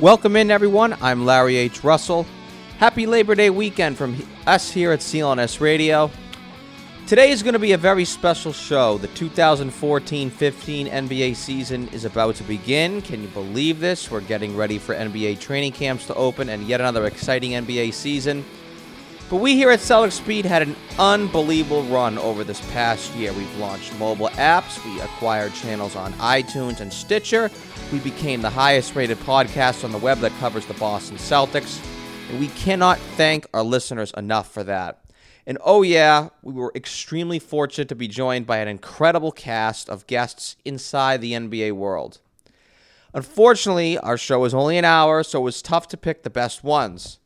Welcome in, everyone. I'm Larry H. Russell. Happy Labor Day weekend from us here at CLNS Radio. Today is going to be a very special show. The 2014 15 NBA season is about to begin. Can you believe this? We're getting ready for NBA training camps to open and yet another exciting NBA season. But we here at Celtics Beat had an unbelievable run over this past year. We've launched mobile apps, we acquired channels on iTunes and Stitcher, we became the highest rated podcast on the web that covers the Boston Celtics, and we cannot thank our listeners enough for that. And oh, yeah, we were extremely fortunate to be joined by an incredible cast of guests inside the NBA world. Unfortunately, our show is only an hour, so it was tough to pick the best ones.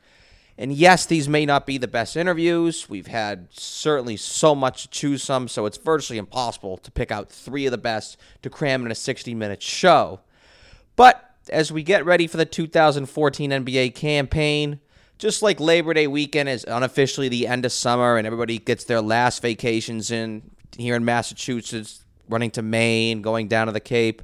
And yes, these may not be the best interviews. We've had certainly so much to choose from, so it's virtually impossible to pick out three of the best to cram in a 60 minute show. But as we get ready for the 2014 NBA campaign, just like Labor Day weekend is unofficially the end of summer and everybody gets their last vacations in here in Massachusetts, running to Maine, going down to the Cape.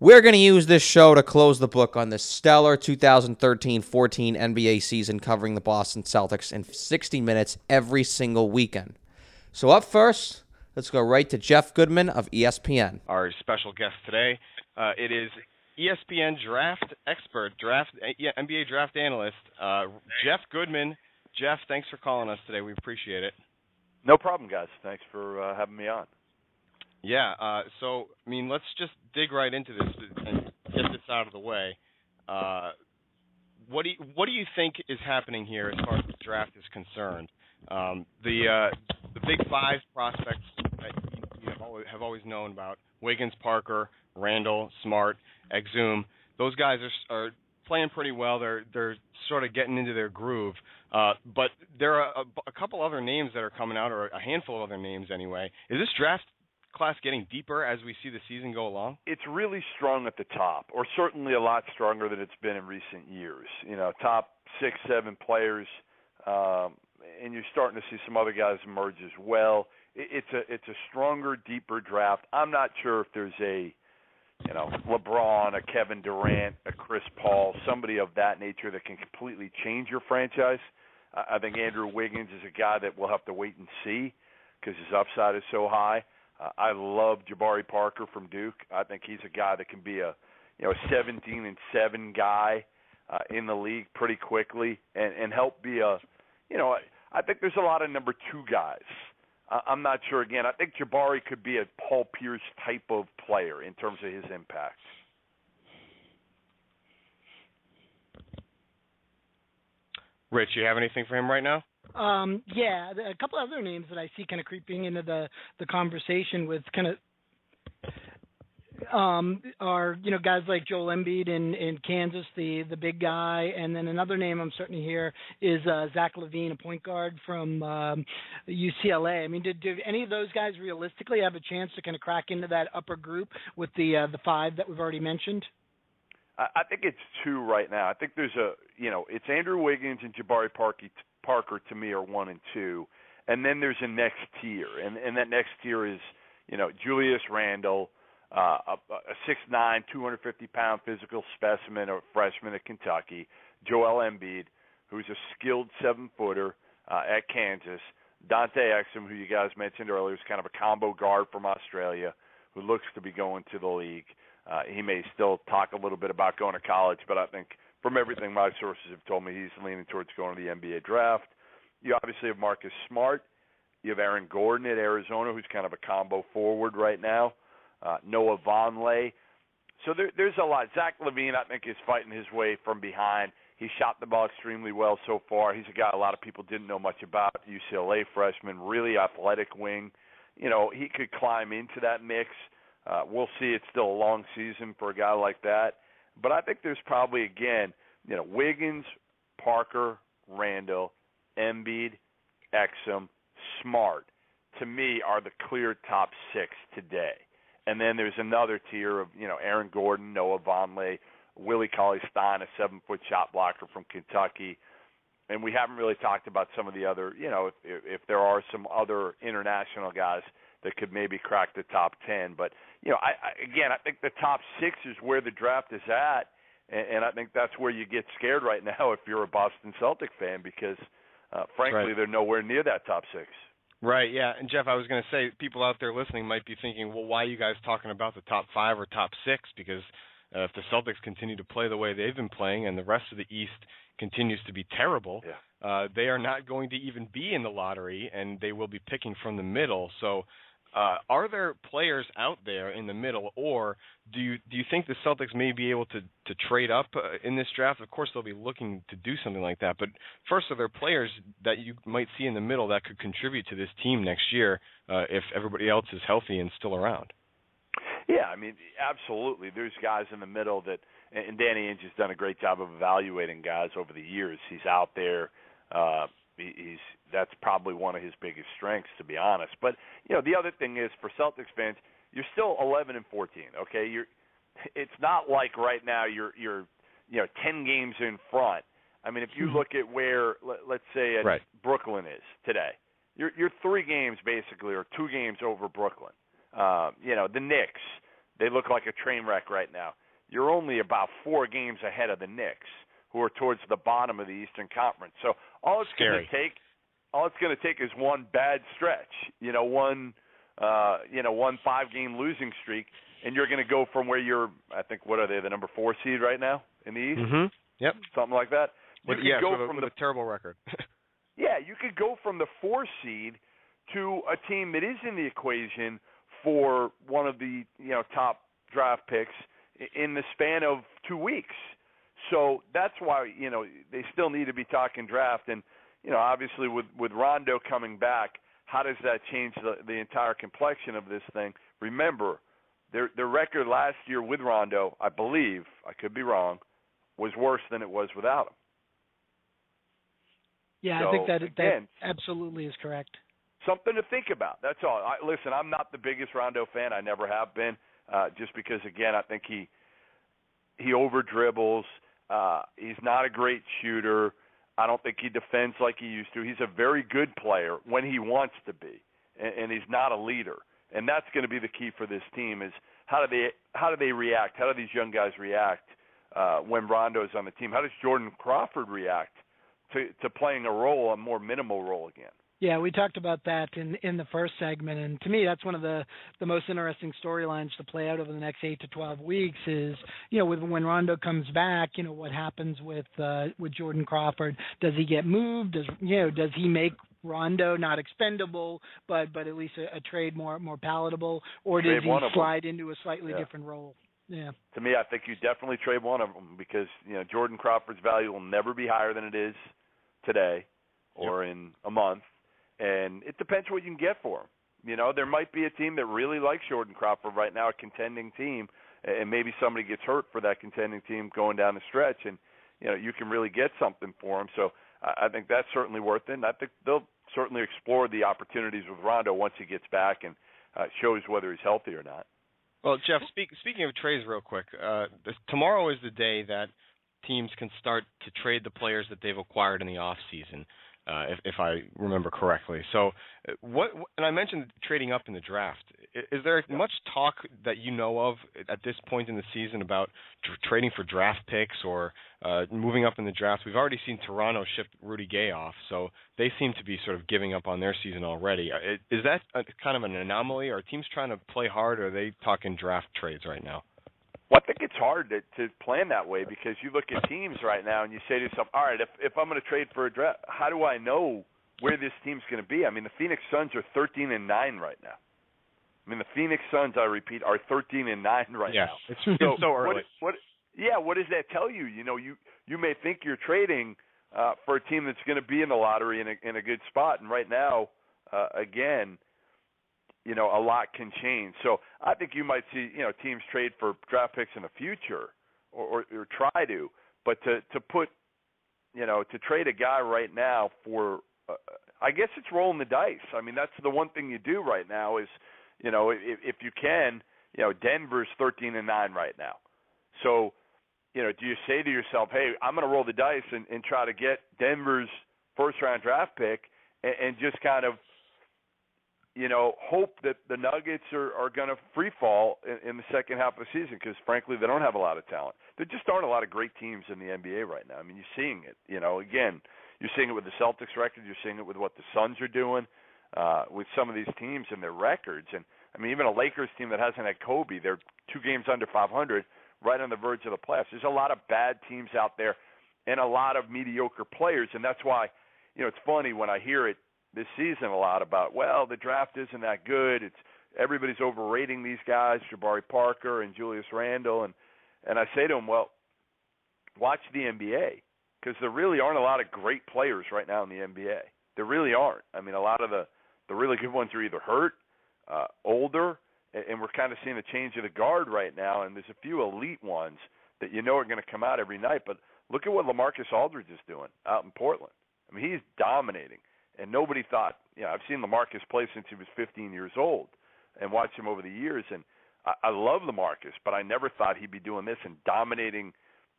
We're going to use this show to close the book on the stellar 2013 14 NBA season covering the Boston Celtics in 60 minutes every single weekend. So, up first, let's go right to Jeff Goodman of ESPN. Our special guest today, uh, it is ESPN draft expert, draft yeah, NBA draft analyst, uh, Jeff Goodman. Jeff, thanks for calling us today. We appreciate it. No problem, guys. Thanks for uh, having me on. Yeah. Uh, so, I mean, let's just dig right into this and get this out of the way. Uh, what do you, what do you think is happening here as far as the draft is concerned? Um, the uh, the big five prospects that you have always, have always known about: Wiggins, Parker, Randle, Smart, Exum. Those guys are are playing pretty well. They're they're sort of getting into their groove. Uh, but there are a, a couple other names that are coming out, or a handful of other names anyway. Is this draft class getting deeper as we see the season go along? It's really strong at the top, or certainly a lot stronger than it's been in recent years. You know, top six, seven players, um, and you're starting to see some other guys emerge as well. It, it's a it's a stronger, deeper draft. I'm not sure if there's a you know, LeBron, a Kevin Durant, a Chris Paul, somebody of that nature that can completely change your franchise. I think Andrew Wiggins is a guy that we'll have to wait and see because his upside is so high. Uh, I love Jabari Parker from Duke. I think he's a guy that can be a you know 17 and 7 guy uh, in the league pretty quickly and and help be a you know I, I think there's a lot of number 2 guys. Uh, I'm not sure again. I think Jabari could be a Paul Pierce type of player in terms of his impact. Rich, you have anything for him right now? Um, yeah, a couple other names that I see kind of creeping into the the conversation with kind of um, are you know guys like Joel Embiid in in Kansas, the the big guy, and then another name I'm starting to hear is uh, Zach LaVine, a point guard from um, UCLA. I mean, did, did any of those guys realistically have a chance to kind of crack into that upper group with the uh, the five that we've already mentioned? I think it's two right now. I think there's a you know it's Andrew Wiggins and Jabari Parker Parker to me are one and two, and then there's a next tier, and and that next tier is you know Julius Randle, uh, a, six nine, two hundred fifty pound physical specimen, a freshman at Kentucky, Joel Embiid, who's a skilled seven footer uh, at Kansas, Dante Exum, who you guys mentioned earlier, is kind of a combo guard from Australia, who looks to be going to the league. Uh, he may still talk a little bit about going to college, but I think from everything my sources have told me, he's leaning towards going to the NBA draft. You obviously have Marcus Smart. You have Aaron Gordon at Arizona, who's kind of a combo forward right now. Uh, Noah Vonleh. So there, there's a lot. Zach LaVine, I think, is fighting his way from behind. He shot the ball extremely well so far. He's a guy a lot of people didn't know much about. UCLA freshman, really athletic wing. You know, he could climb into that mix. Uh, we'll see. It's still a long season for a guy like that. But I think there's probably again, you know, Wiggins, Parker, Randle, Embiid, Exum, Smart, to me are the clear top six today. And then there's another tier of, you know, Aaron Gordon, Noah Vonleh, Willie Cauley Stein, a seven foot shot blocker from Kentucky. And we haven't really talked about some of the other, you know, if, if there are some other international guys that could maybe crack the top ten. But you know, I, I again, I think the top six is where the draft is at. and, and I think that's where you get scared right now if you're a Boston Celtic fan because, uh, frankly, right. they're nowhere near that top six. Right, yeah. And Jeff, I was going to say, people out there listening might be thinking, well, why are you guys talking about the top five or top six? Because uh, if the Celtics continue to play the way they've been playing and the rest of the East continues to be terrible, yeah. uh, they are not going to even be in the lottery, and they will be picking from the middle. So uh, are there players out there in the middle, or do you do you think the Celtics may be able to to trade up uh, in this draft? Of course, they'll be looking to do something like that. But first, are there players that you might see in the middle that could contribute to this team next year uh, if everybody else is healthy and still around? Yeah, I mean, absolutely. There's guys in the middle that, and Danny Ainge has done a great job of evaluating guys over the years. He's out there. Uh, he's that's probably one of his biggest strengths, to be honest. But you know, the other thing is for Celtics fans, you're still 11 and 14. Okay, you're. It's not like right now you're you're you know 10 games in front. I mean, if you look at where let, let's say right. Brooklyn is today, you're you're three games basically, or two games over Brooklyn. Uh, you know, the Knicks, they look like a train wreck right now. You're only about four games ahead of the Knicks who are towards the bottom of the Eastern Conference. So all it's going to take, all it's going to take is one bad stretch. You know, one, uh, you know, one five-game losing streak, and you're going to go from where you're. I think what are they? The number four seed right now in the East. Mm-hmm. Yep. Something like that. You With, yeah, go with from with the a terrible record. yeah, you could go from the four seed to a team that is in the equation for one of the you know top draft picks in the span of two weeks. So that's why you know they still need to be talking draft, and you know obviously with with Rondo coming back, how does that change the the entire complexion of this thing? Remember, their their record last year with Rondo, I believe, I could be wrong, was worse than it was without him. Yeah, so, I think that again, that absolutely is correct. Something to think about. That's all. I, listen, I'm not the biggest Rondo fan. I never have been, uh, just because again, I think he he over dribbles. Uh, he's not a great shooter. I don't think he defends like he used to. He's a very good player when he wants to be, and, and he's not a leader. And that's going to be the key for this team: is how do they how do they react? How do these young guys react uh, when Rondo's on the team? How does Jordan Crawford react to to playing a role, a more minimal role again? Yeah, we talked about that in in the first segment, and to me, that's one of the the most interesting storylines to play out over the next eight to twelve weeks. Is you know, with when Rondo comes back, you know, what happens with uh, with Jordan Crawford? Does he get moved? Does you know, does he make Rondo not expendable, but but at least a, a trade more more palatable, or does Trade he slide into a slightly Yeah. different role? Yeah. To me, I think you definitely trade one of them because you know Jordan Crawford's value will never be higher than it is today or in a month, and it depends what you can get for him. You know, there might be a team that really likes Jordan Crawford right now, a contending team, and maybe somebody gets hurt for that contending team going down the stretch, and you know you can really get something for him. So I think that's certainly worth it. And I think they'll certainly explore the opportunities with Rondo once he gets back and uh, shows whether he's healthy or not. Well, Jeff, speak, speaking of trades, real quick, uh, tomorrow is the day that teams can start to trade the players that they've acquired in the off season, uh, if, if I remember correctly. So, uh, what? And I mentioned trading up in the draft. Is there much talk that you know of at this point in the season about tr- trading for draft picks or uh, moving up in the draft? We've already seen Toronto ship Rudy Gay off, so they seem to be sort of giving up on their season already. Uh, Is that a, kind of an anomaly? Are teams trying to play hard, or are they talking draft trades right now? Well, I think it's hard to, to plan that way because you look at teams right now and you say to yourself, all right, if, if I'm going to trade for a draft, how do I know where this team's going to be? I mean, the Phoenix Suns are 13 and 9 right now. I mean, the Phoenix Suns, I repeat, are 13 and 9 right yeah, now. it's, it's so early. What, what, yeah, what does that tell you? You know, you you may think you're trading uh, for a team that's going to be in the lottery in a, in a good spot, and right now, uh, again, you know, a lot can change. So I think you might see, you know, teams trade for draft picks in the future, or, or, or try to, but to to put, you know, to trade a guy right now for, uh, I guess it's rolling the dice. I mean, that's the one thing you do right now is, you know, if, if you can, you know, Denver's 13 and nine right now, so. You know, do you say to yourself, "Hey, I'm going to roll the dice and, and try to get Denver's first round draft pick, and, and just kind of you know, hope that the Nuggets are are going to free fall in, in the second half of the season because frankly they don't have a lot of talent. There just aren't a lot of great teams in the NBA right now. I mean, you're seeing it. You know, again, you're seeing it with the Celtics record. You're seeing it with what the Suns are doing uh, with some of these teams and their records. And I mean, even a Lakers team that hasn't had Kobe, they're two games under 500, right on the verge of the playoffs. There's a lot of bad teams out there and a lot of mediocre players, and that's why you know it's funny when I hear it this season a lot about well the draft isn't that good. It's everybody's overrating these guys, Jabari Parker and Julius Randle, and and I say to them, well, watch the NBA because there really aren't a lot of great players right now in the NBA. There really aren't. I mean, a lot of the the really good ones are either hurt, uh, older, and, and we're kind of seeing a change of the guard right now. And there's a few elite ones that you know are going to come out every night. But look at what LaMarcus Aldridge is doing out in Portland. I mean, he's dominating, and nobody thought. You know, I've seen LaMarcus play since he was 15 years old, and watched him over the years. And I, I love LaMarcus, but I never thought he'd be doing this and dominating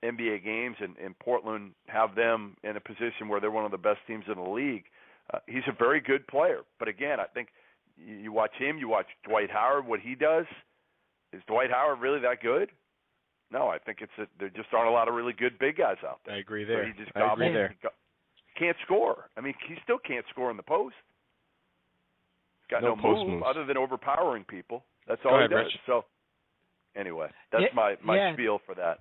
NBA games and, and Portland have them in a position where they're one of the best teams in the league. Uh, he's a very good player, but again, I think you, you watch him, you watch Dwight Howard, what he does. Is Dwight Howard really that good? No, I think it's a, there just aren't a lot of really good big guys out there. I agree there. he just I agree there. He can't score. I mean, he still can't score in the post. He's got No no, post move moves. other than overpowering people. That's Go all ahead, he does. Rich. So, anyway, that's Yeah, my my yeah. spiel for that.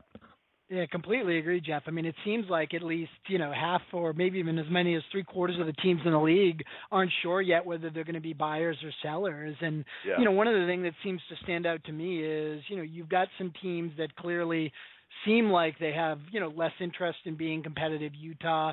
Yeah, completely agree, Jeff. I mean, it seems like at least you know half, or maybe even as many as three quarters of the teams in the league aren't sure yet whether they're going to be buyers or sellers. And Yeah. you know, one of the things that seems to stand out to me is you know you've got some teams that clearly seem like they have you know less interest in being competitive. Utah,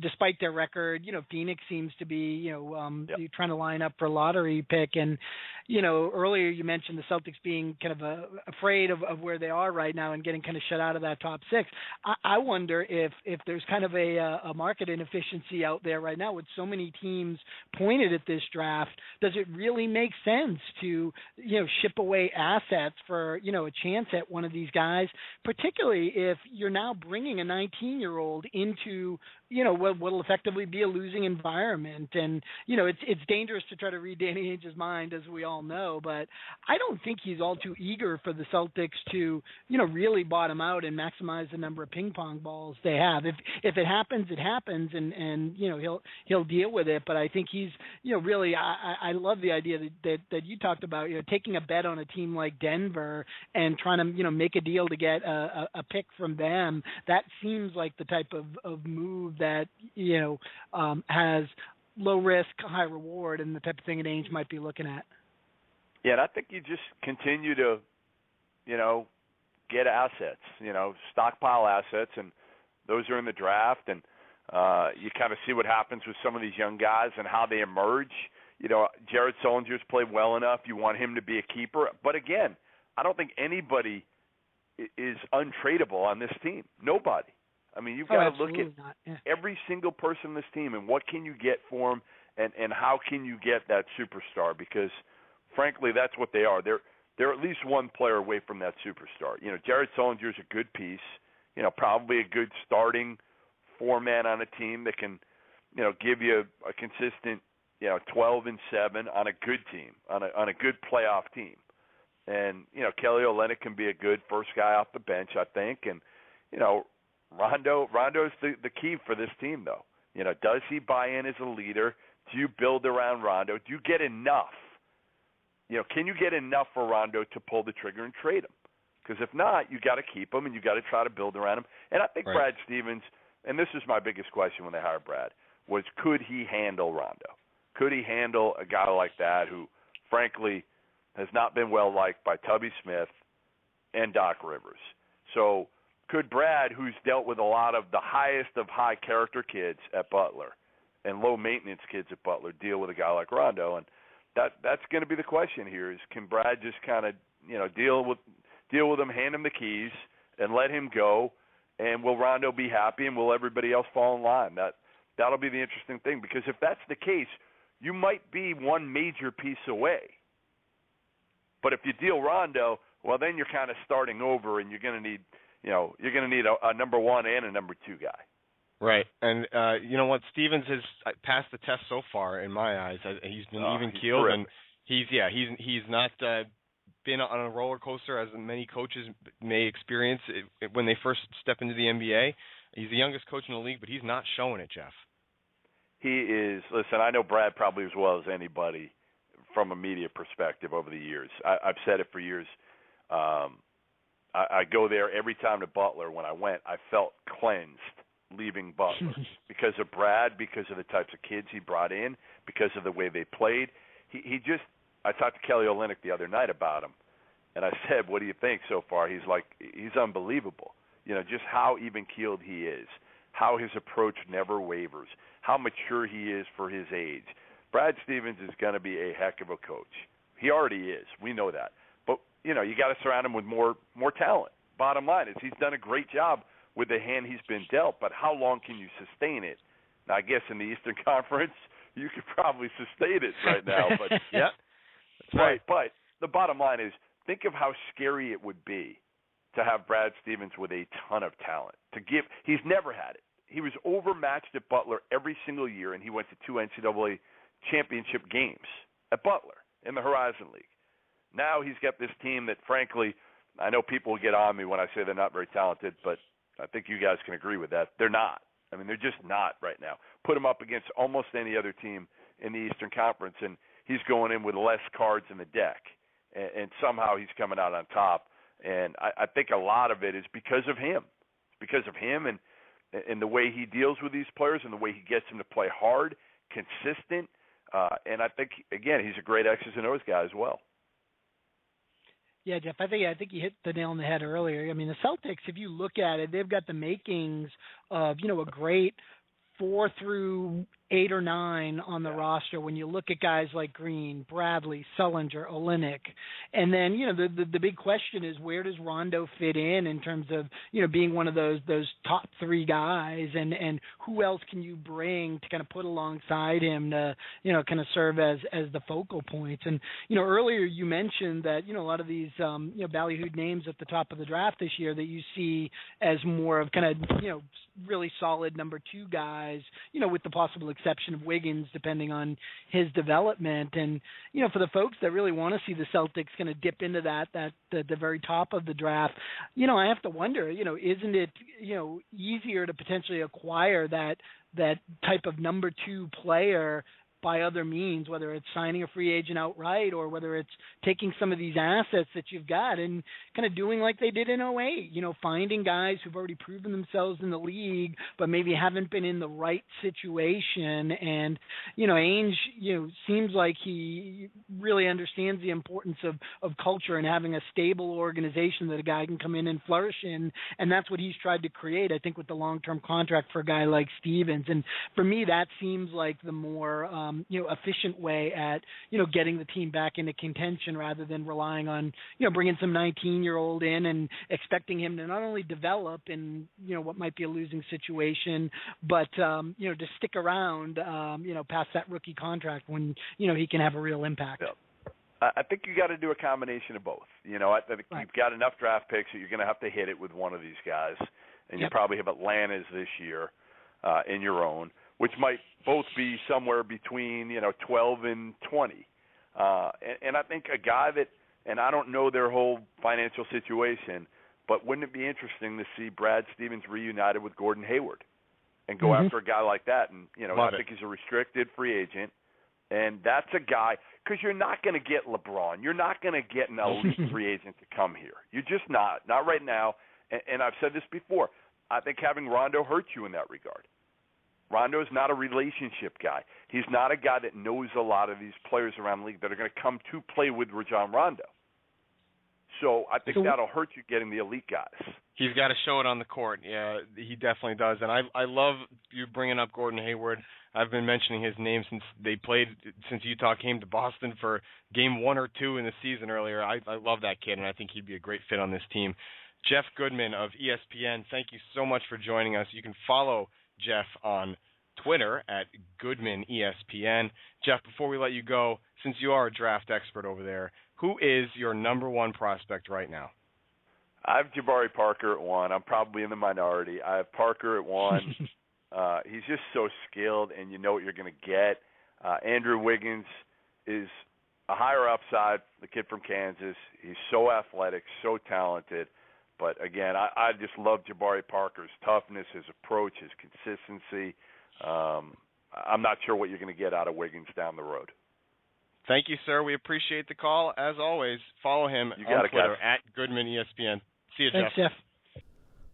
despite their record, you know Phoenix seems to be you know um, Yep. trying to line up for a lottery pick. And you know earlier you mentioned the Celtics being kind of uh afraid of, of where they are right now and getting kind of shut out of that top six. I, I wonder if if there's kind of a uh, a market inefficiency out there right now with so many teams pointed at this draft. Does it really make sense to you know ship away assets for you know a chance at one of these guys, particularly if you're now bringing a 19 year old into you know what will effectively be a losing environment. And you know it's it's dangerous to try to read Danny Ainge's mind as we all know but I don't think he's all too eager for the Celtics to you know really bottom out and maximize the number of ping pong balls they have. If if it happens it happens and and you know he'll he'll deal with it. But I think he's you know really I I love the idea that that, that you talked about you know taking a bet on a team like Denver and trying to you know make a deal to get a, a, a pick from them. That seems like the type of of move that you know um, has low risk, high reward, and the type of thing that Ainge might be looking at. Yeah, and I think you just continue to, you know, get assets, you know, stockpile assets, and those are in the draft, and uh, you kind of see what happens with some of these young guys and how they emerge. You know, Jared Sullinger's played well enough. You want him to be a keeper, but again, I don't think anybody is untradeable on this team. Nobody. I mean, you've Oh, got to look at. Yeah. every single person in this team and what can you get for them and and how can you get that superstar because frankly that's what they are they're they're at least one player away from that superstar you know Jared Sullinger's a good piece you know probably a good starting four man on a team that can you know give you a, a consistent you know 12 and 7 on a good team on a on a good playoff team and you know Kelly Olynyk can be a good first guy off the bench I think and you know Rondo Rondo's the the key for this team though. You know, does he buy in as a leader? Do you build around Rondo? Do you get enough? You know, can you get enough for Rondo to pull the trigger and trade him? Because if not, you got to keep him and you got to try to build around him. And I think Right. Brad Stevens, and this is my biggest question when they hired Brad, was could he handle Rondo? Could he handle a guy like that who, frankly, has not been well liked by Tubby Smith and Doc Rivers? So could Brad, who's dealt with a lot of the highest of high character kids at Butler and low maintenance kids at Butler, deal with a guy like Rondo? And that that's going to be the question here: is can Brad just kind of you know deal with deal with him, hand him the keys, and let him go? And will Rondo be happy, and will everybody else fall in line? That that'll be the interesting thing because if that's the case, you might be one major piece away. But if you deal Rondo, well, then you're kind of starting over, and you're going to need you know, you're going to need a, a number one and a number two guy. Right, and uh, you know what? Stevens has uh, passed the test so far in my eyes. Uh, He's been Oh, even he's keeled, and. He's yeah, he's he's not uh, been on a roller coaster as many coaches may experience when they first step into the NBA. He's the youngest coach in the league, but he's not showing it, Jeff. He is. Listen, I know Brad probably as well as anybody from a media perspective over the years. I, I've said it for years. Um, I, I go there every time to Butler. When I went, I felt cleansed leaving Butler because of Brad, because of the types of kids he brought in, because of the way they played. He he just I talked to Kelly Olynyk the other night about him, and I said, "What do you think so far?" He's like, he's unbelievable. You know, just how even keeled he is, how his approach never wavers, how mature he is for his age. Brad Stevens is going to be a heck of a coach. He already is. We know that. You know, you got to surround him with more more talent. Bottom line is he's done a great job with the hand he's been dealt, but how long can you sustain it? Now, I guess in the Eastern Conference, you could probably sustain it right now, but yeah, that's right. But the bottom line is, think of how scary it would be to have Brad Stevens with a ton of talent. To give, he's never had it. He was overmatched at Butler every single year, and he went to two NCAA championship games at Butler in the Horizon League. Now he's got this team that, frankly, I know people get on me when I say they're not very talented, but I think you guys can agree with that. They're not. I mean, they're just not right now. Put them up against almost any other team in the Eastern Conference, and he's going in with less cards in the deck, and, and somehow he's coming out on top. And I, I think a lot of it is because of him, because of him and and the way he deals with these players and the way he gets them to play hard, consistent. Uh, and I think again, he's a great X's and O's guy as well. Yeah, Jeff, I think I think you hit the nail on the head earlier. I mean, the Celtics, if you look at it, they've got the makings of you know a great four through eight or nine on the roster when you look at guys like Green, Bradley, Sullinger, Olynyk, and then you know the, the the big question is where does Rondo fit in in terms of you know being one of those those top three guys, and and who else can you bring to kind of put alongside him to you know kind of serve as as the focal points, and you know earlier you mentioned that you know a lot of these um, you know ballyhooed names at the top of the draft this year that you see as more of kind of you know really solid number two guys, you know with the possible exception of Wiggins, depending on his development. And you know, for the folks that really want to see the Celtics kind of dip into that that the, the very top of the draft, you know, I have to wonder, you know, isn't it you know easier to potentially acquire that that type of number two player by other means, whether it's signing a free agent outright or whether it's taking some of these assets that you've got and kind of doing like they did in 08, you know, finding guys who've already proven themselves in the league but maybe haven't been in the right situation. And you know, Ainge, you know, seems like he really understands the importance of of culture and having a stable organization that a guy can come in and flourish in. And that's what he's tried to create I think with the long-term contract for a guy like Stevens. And for me that seems like the more um, um, you know efficient way at you know getting the team back into contention rather than relying on you know bringing some 19 year old in and expecting him to not only develop in you know what might be a losing situation, but um, you know to stick around um, you know past that rookie contract when you know he can have a real impact. Yeah. I think you got to do a combination of both. You know, I think right. you've got enough draft picks that you're going to have to hit it with one of these guys, and yep. you probably have Atlanta's this year uh, in your own which might both be somewhere between you know 12 and 20. Uh, and, and I think a guy that, and I don't know their whole financial situation, but wouldn't it be interesting to see Brad Stevens reunited with Gordon Hayward and go mm-hmm. after a guy like that? And you know, Love I think it. he's a restricted free agent, and that's a guy because you're not going to get LeBron, you're not going to get an elite free agent to come here. You're just not, not right now. And, and I've said this before. I think having Rondo hurts you in that regard. Rondo is not a relationship guy. He's not a guy that knows a lot of these players around the league that are going to come to play with Rajon Rondo. So I think So- that'll hurt you getting the elite guys. He's got to show it on the court. Yeah, he definitely does. And I I love you bringing up Gordon Hayward. I've been mentioning his name since they played since Utah came to Boston for game 1 or 2 in the season earlier. I I love that kid and I think he'd be a great fit on this team. Jeff Goodman of ESPN, thank you so much for joining us. You can follow Jeff on Twitter at Goodman ESPN. Jeff, before we let you go, since you are a draft expert over there, who is your number one prospect right now? I have Jabari Parker at one. I'm probably in the minority. I have Parker at one. uh, he's just so skilled, and you know what you're going to get. Uh, Andrew Wiggins is a higher upside. The kid from Kansas, he's so athletic, so talented. But again, I, I just love Jabari Parker's toughness, his approach, his consistency. Um, I'm not sure what you're going to get out of Wiggins down the road. Thank you, sir. We appreciate the call. As always, follow him you on it, Twitter at Goodman ESPN. See you, Thanks, Jeff. Jeff.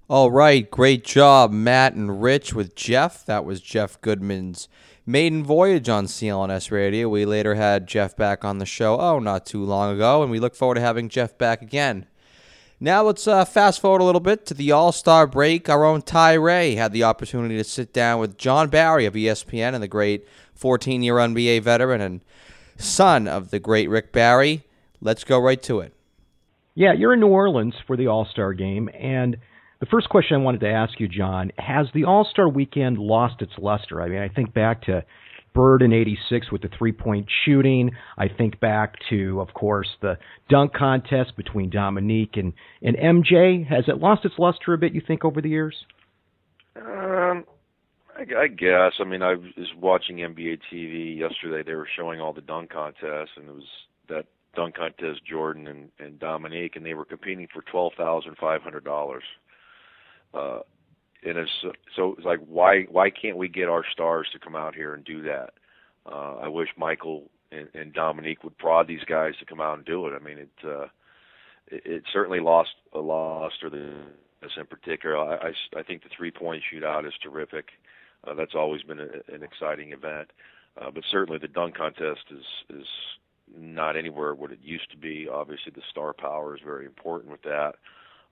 All right, great job, Matt and Rich with Jeff. That was Jeff Goodman's maiden voyage on CLNS Radio. We later had Jeff back on the show, oh, not too long ago, and we look forward to having Jeff back again. Now let's uh, fast forward a little bit to the All Star break. Our own Ty Ray had the opportunity to sit down with Jon Barry of ESPN and the great 14 year NBA veteran and son of the great Rick Barry. Let's go right to it. Yeah, you're in New Orleans for the All Star game. And the first question I wanted to ask you, Jon, has the All Star weekend lost its luster? I mean, I think back to Bird in 86 with the three point shooting. I think back to, of course, the dunk contest between Dominique and, and MJ. Has it lost its luster a bit, you think, over the years? Um, I, I guess. I mean, I was watching NBA TV yesterday. They were showing all the dunk contests, and it was that dunk contest Jordan and, and Dominique, and they were competing for twelve thousand five hundred dollars. Uh, and it's so it's like why why can't we get our stars to come out here and do that? Uh, I wish Michael and, and Dominique would prod these guys to come out and do it. I mean, it uh, it, it certainly lost a lost or this in particular. I, I I think the three point shootout is terrific. Uh, that's always been a, an exciting event, uh, but certainly the dunk contest is is not anywhere what it used to be. Obviously, the star power is very important with that.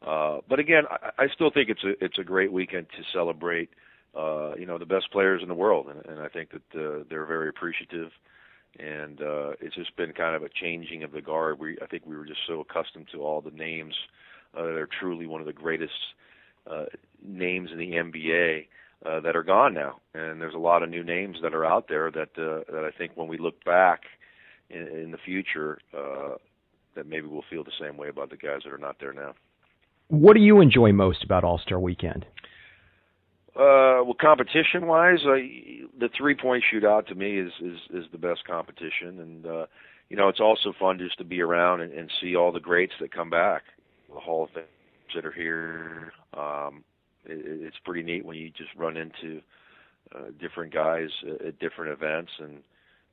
But again, I, I still think it's a it's a great weekend to celebrate. Uh, you know the best players in the world, and, and I think that uh, they're very appreciative. And uh, it's just been kind of a changing of the guard. We I think we were just so accustomed to all the names uh, that are truly one of the greatest uh, names in the NBA uh, that are gone now. And there's a lot of new names that are out there that uh, that I think when we look back in, in the future, uh, that maybe we'll feel the same way about the guys that are not there now. What do you enjoy most about All Star Weekend? Uh, well, competition wise, uh, the three point shootout to me is, is is the best competition, and uh, you know it's also fun just to be around and, and see all the greats that come back, the Hall of Fame that are here. Um, it, it's pretty neat when you just run into uh, different guys at, at different events, and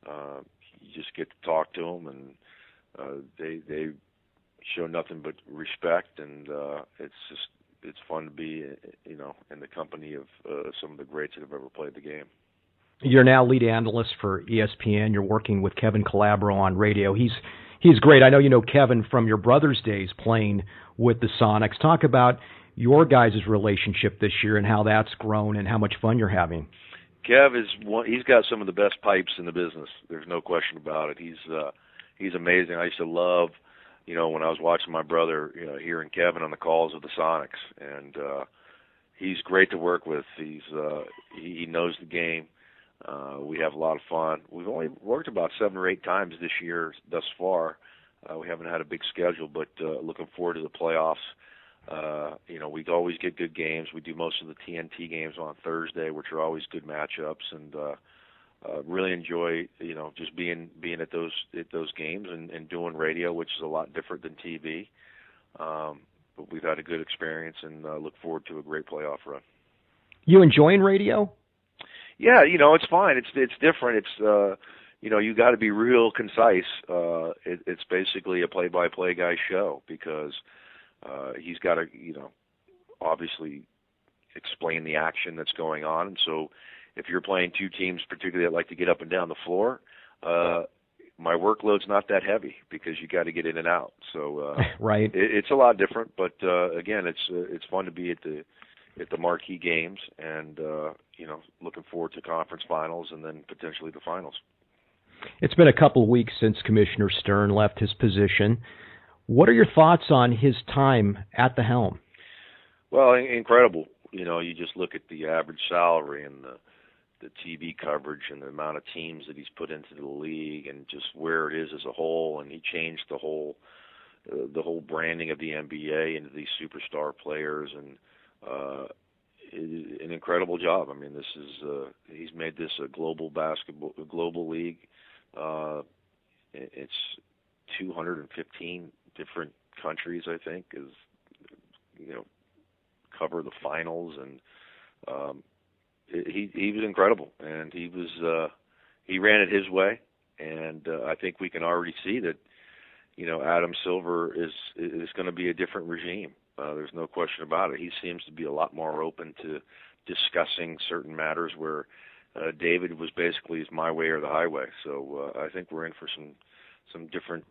uh, you just get to talk to them, and uh, they they show nothing but respect, and uh, it's just it's fun to be you know in the company of uh, some of the greats that have ever played the game. You're now lead analyst for ESPN. You're working with Kevin Calabro on radio. He's he's great. I know you know Kevin from your brother's days playing with the Sonics. Talk about your guys' relationship this year and how that's grown and how much fun you're having. Kev is one. He's got some of the best pipes in the business. There's no question about it. He's uh, he's amazing. I used to love you know, when I was watching my brother, you know, hearing Kevin on the calls of the Sonics, and uh, he's great to work with. He's uh, he, he knows the game. Uh, we have a lot of fun. We've only worked about seven or eight times this year thus far. Uh, we haven't had a big schedule, but uh, looking forward to the playoffs. Uh, you know, we always get good games. We do most of the TNT games on Thursday, which are always good matchups, and uh, uh, really enjoy you know just being being at those at those games and, and doing radio, which is a lot different than TV. Um, but we've had a good experience and uh, look forward to a great playoff run. You enjoying radio? Yeah, you know it's fine. It's it's different. It's uh, you know you got to be real concise. Uh, it, it's basically a play-by-play guy show because uh, he's got to you know obviously explain the action that's going on, and so if you're playing two teams, particularly that like to get up and down the floor, uh, my workload's not that heavy because you got to get in and out. So uh, right, it, it's a lot different. But uh, again, it's uh, it's fun to be at the at the marquee games, and uh, you know, looking forward to conference finals and then potentially the finals. It's been a couple of weeks since Commissioner Stern left his position. What are your thoughts on his time at the helm? Well, incredible. You know, you just look at the average salary and the the TV coverage and the amount of teams that he's put into the league and just where it is as a whole and he changed the whole uh, the whole branding of the NBA into these superstar players and uh an incredible job. I mean, this is uh he's made this a global basketball global league uh it's 215 different countries, I think, is you know cover the finals, and um, he he was incredible, and he was uh, he ran it his way, and uh, I think we can already see that you know Adam Silver is is going to be a different regime. Uh, there's no question about it. He seems to be a lot more open to discussing certain matters where uh, David was basically my way or the highway. So uh, I think we're in for some some different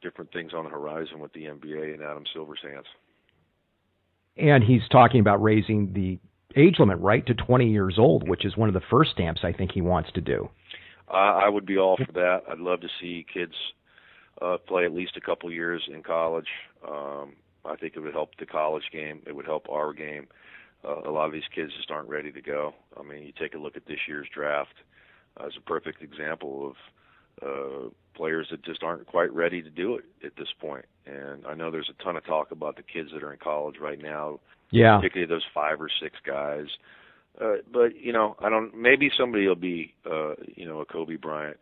different things on the horizon with the NBA and Adam Silver's hands. And he's talking about raising the age limit right to 20 years old, which is one of the first stamps I think he wants to do. I would be all for that. I'd love to see kids uh, play at least a couple years in college. Um, I think it would help the college game. It would help our game. Uh, a lot of these kids just aren't ready to go. I mean, you take a look at this year's draft uh, as a perfect example of uh, players that just aren't quite ready to do it at this point. And I know there's a ton of talk about the kids that are in college right now, yeah, particularly those five or six guys. Uh, but you know, I don't. Maybe somebody will be, uh, you know, a Kobe Bryant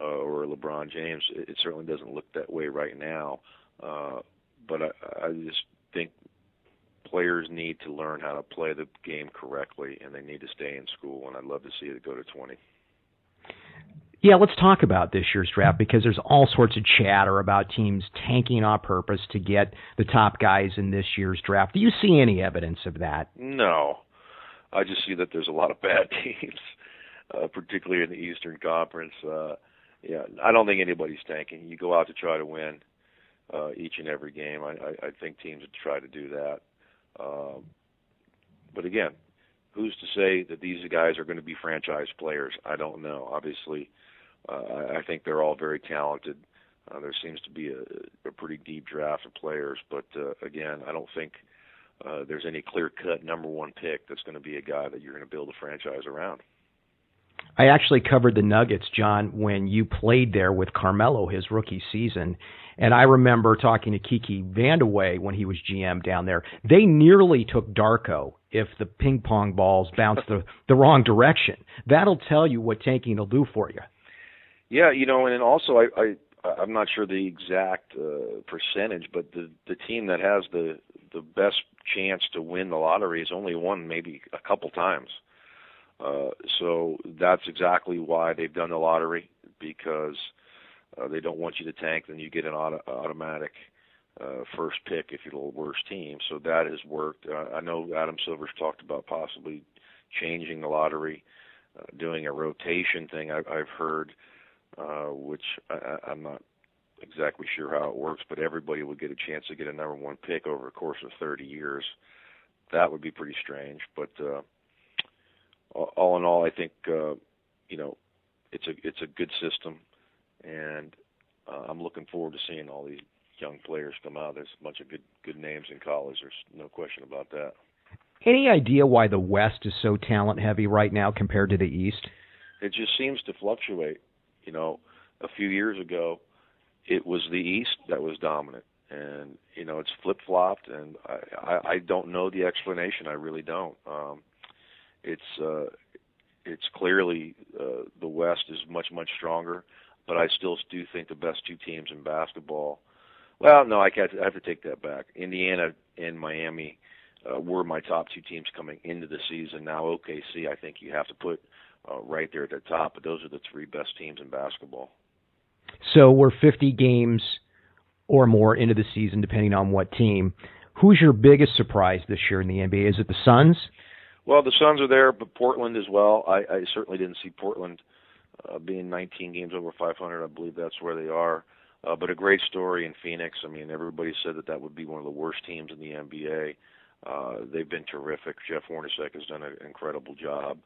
uh, or a LeBron James. It, it certainly doesn't look that way right now. Uh, but I, I just think players need to learn how to play the game correctly, and they need to stay in school. And I'd love to see it go to 20. Yeah, let's talk about this year's draft because there's all sorts of chatter about teams tanking on purpose to get the top guys in this year's draft. Do you see any evidence of that? No. I just see that there's a lot of bad teams, uh, particularly in the Eastern Conference. Uh, yeah, I don't think anybody's tanking. You go out to try to win uh, each and every game. I, I, I think teams would try to do that. Um, but again, who's to say that these guys are going to be franchise players? I don't know. Obviously, I think they're all very talented. Uh, there seems to be a, a pretty deep draft of players, but uh, again, I don't think uh, there's any clear-cut number one pick that's going to be a guy that you're going to build a franchise around. I actually covered the Nuggets, Jon, when you played there with Carmelo his rookie season. And I remember talking to Kiki Vandeweghe when he was GM down there. They nearly took Darko if the ping pong balls bounced the, the wrong direction. That'll tell you what tanking will do for you. Yeah, you know, and also I, I I'm not sure the exact uh, percentage, but the the team that has the the best chance to win the lottery has only won maybe a couple times. Uh, so that's exactly why they've done the lottery because uh, they don't want you to tank, then you get an auto, automatic uh, first pick if you're the worst team. So that has worked. Uh, I know Adam Silver's talked about possibly changing the lottery, uh, doing a rotation thing. I, I've heard, uh, which I, I'm not exactly sure how it works, but everybody would get a chance to get a number one pick over a course of 30 years. That would be pretty strange, but uh, all in all, I think uh, you know it's a it's a good system, and uh, I'm looking forward to seeing all these young players come out. There's a bunch of good good names in college. There's no question about that. Any idea why the West is so talent heavy right now compared to the East? It just seems to fluctuate. You know, a few years ago, it was the East that was dominant, and you know it's flip flopped, and I, I I don't know the explanation. I really don't. Um, it's uh, it's clearly uh, the West is much much stronger, but I still do think the best two teams in basketball. Well, no, I, can't, I have to take that back. Indiana and Miami uh, were my top two teams coming into the season. Now OKC, I think you have to put uh, right there at the top, but those are the three best teams in basketball. So we're 50 games or more into the season, depending on what team. Who's your biggest surprise this year in the NBA? Is it the Suns? Well, the Suns are there, but Portland as well. I, I certainly didn't see Portland uh, being 19 games over 500. I believe that's where they are. Uh, but a great story in Phoenix. I mean, everybody said that that would be one of the worst teams in the NBA. Uh, they've been terrific. Jeff Hornacek has done an incredible job.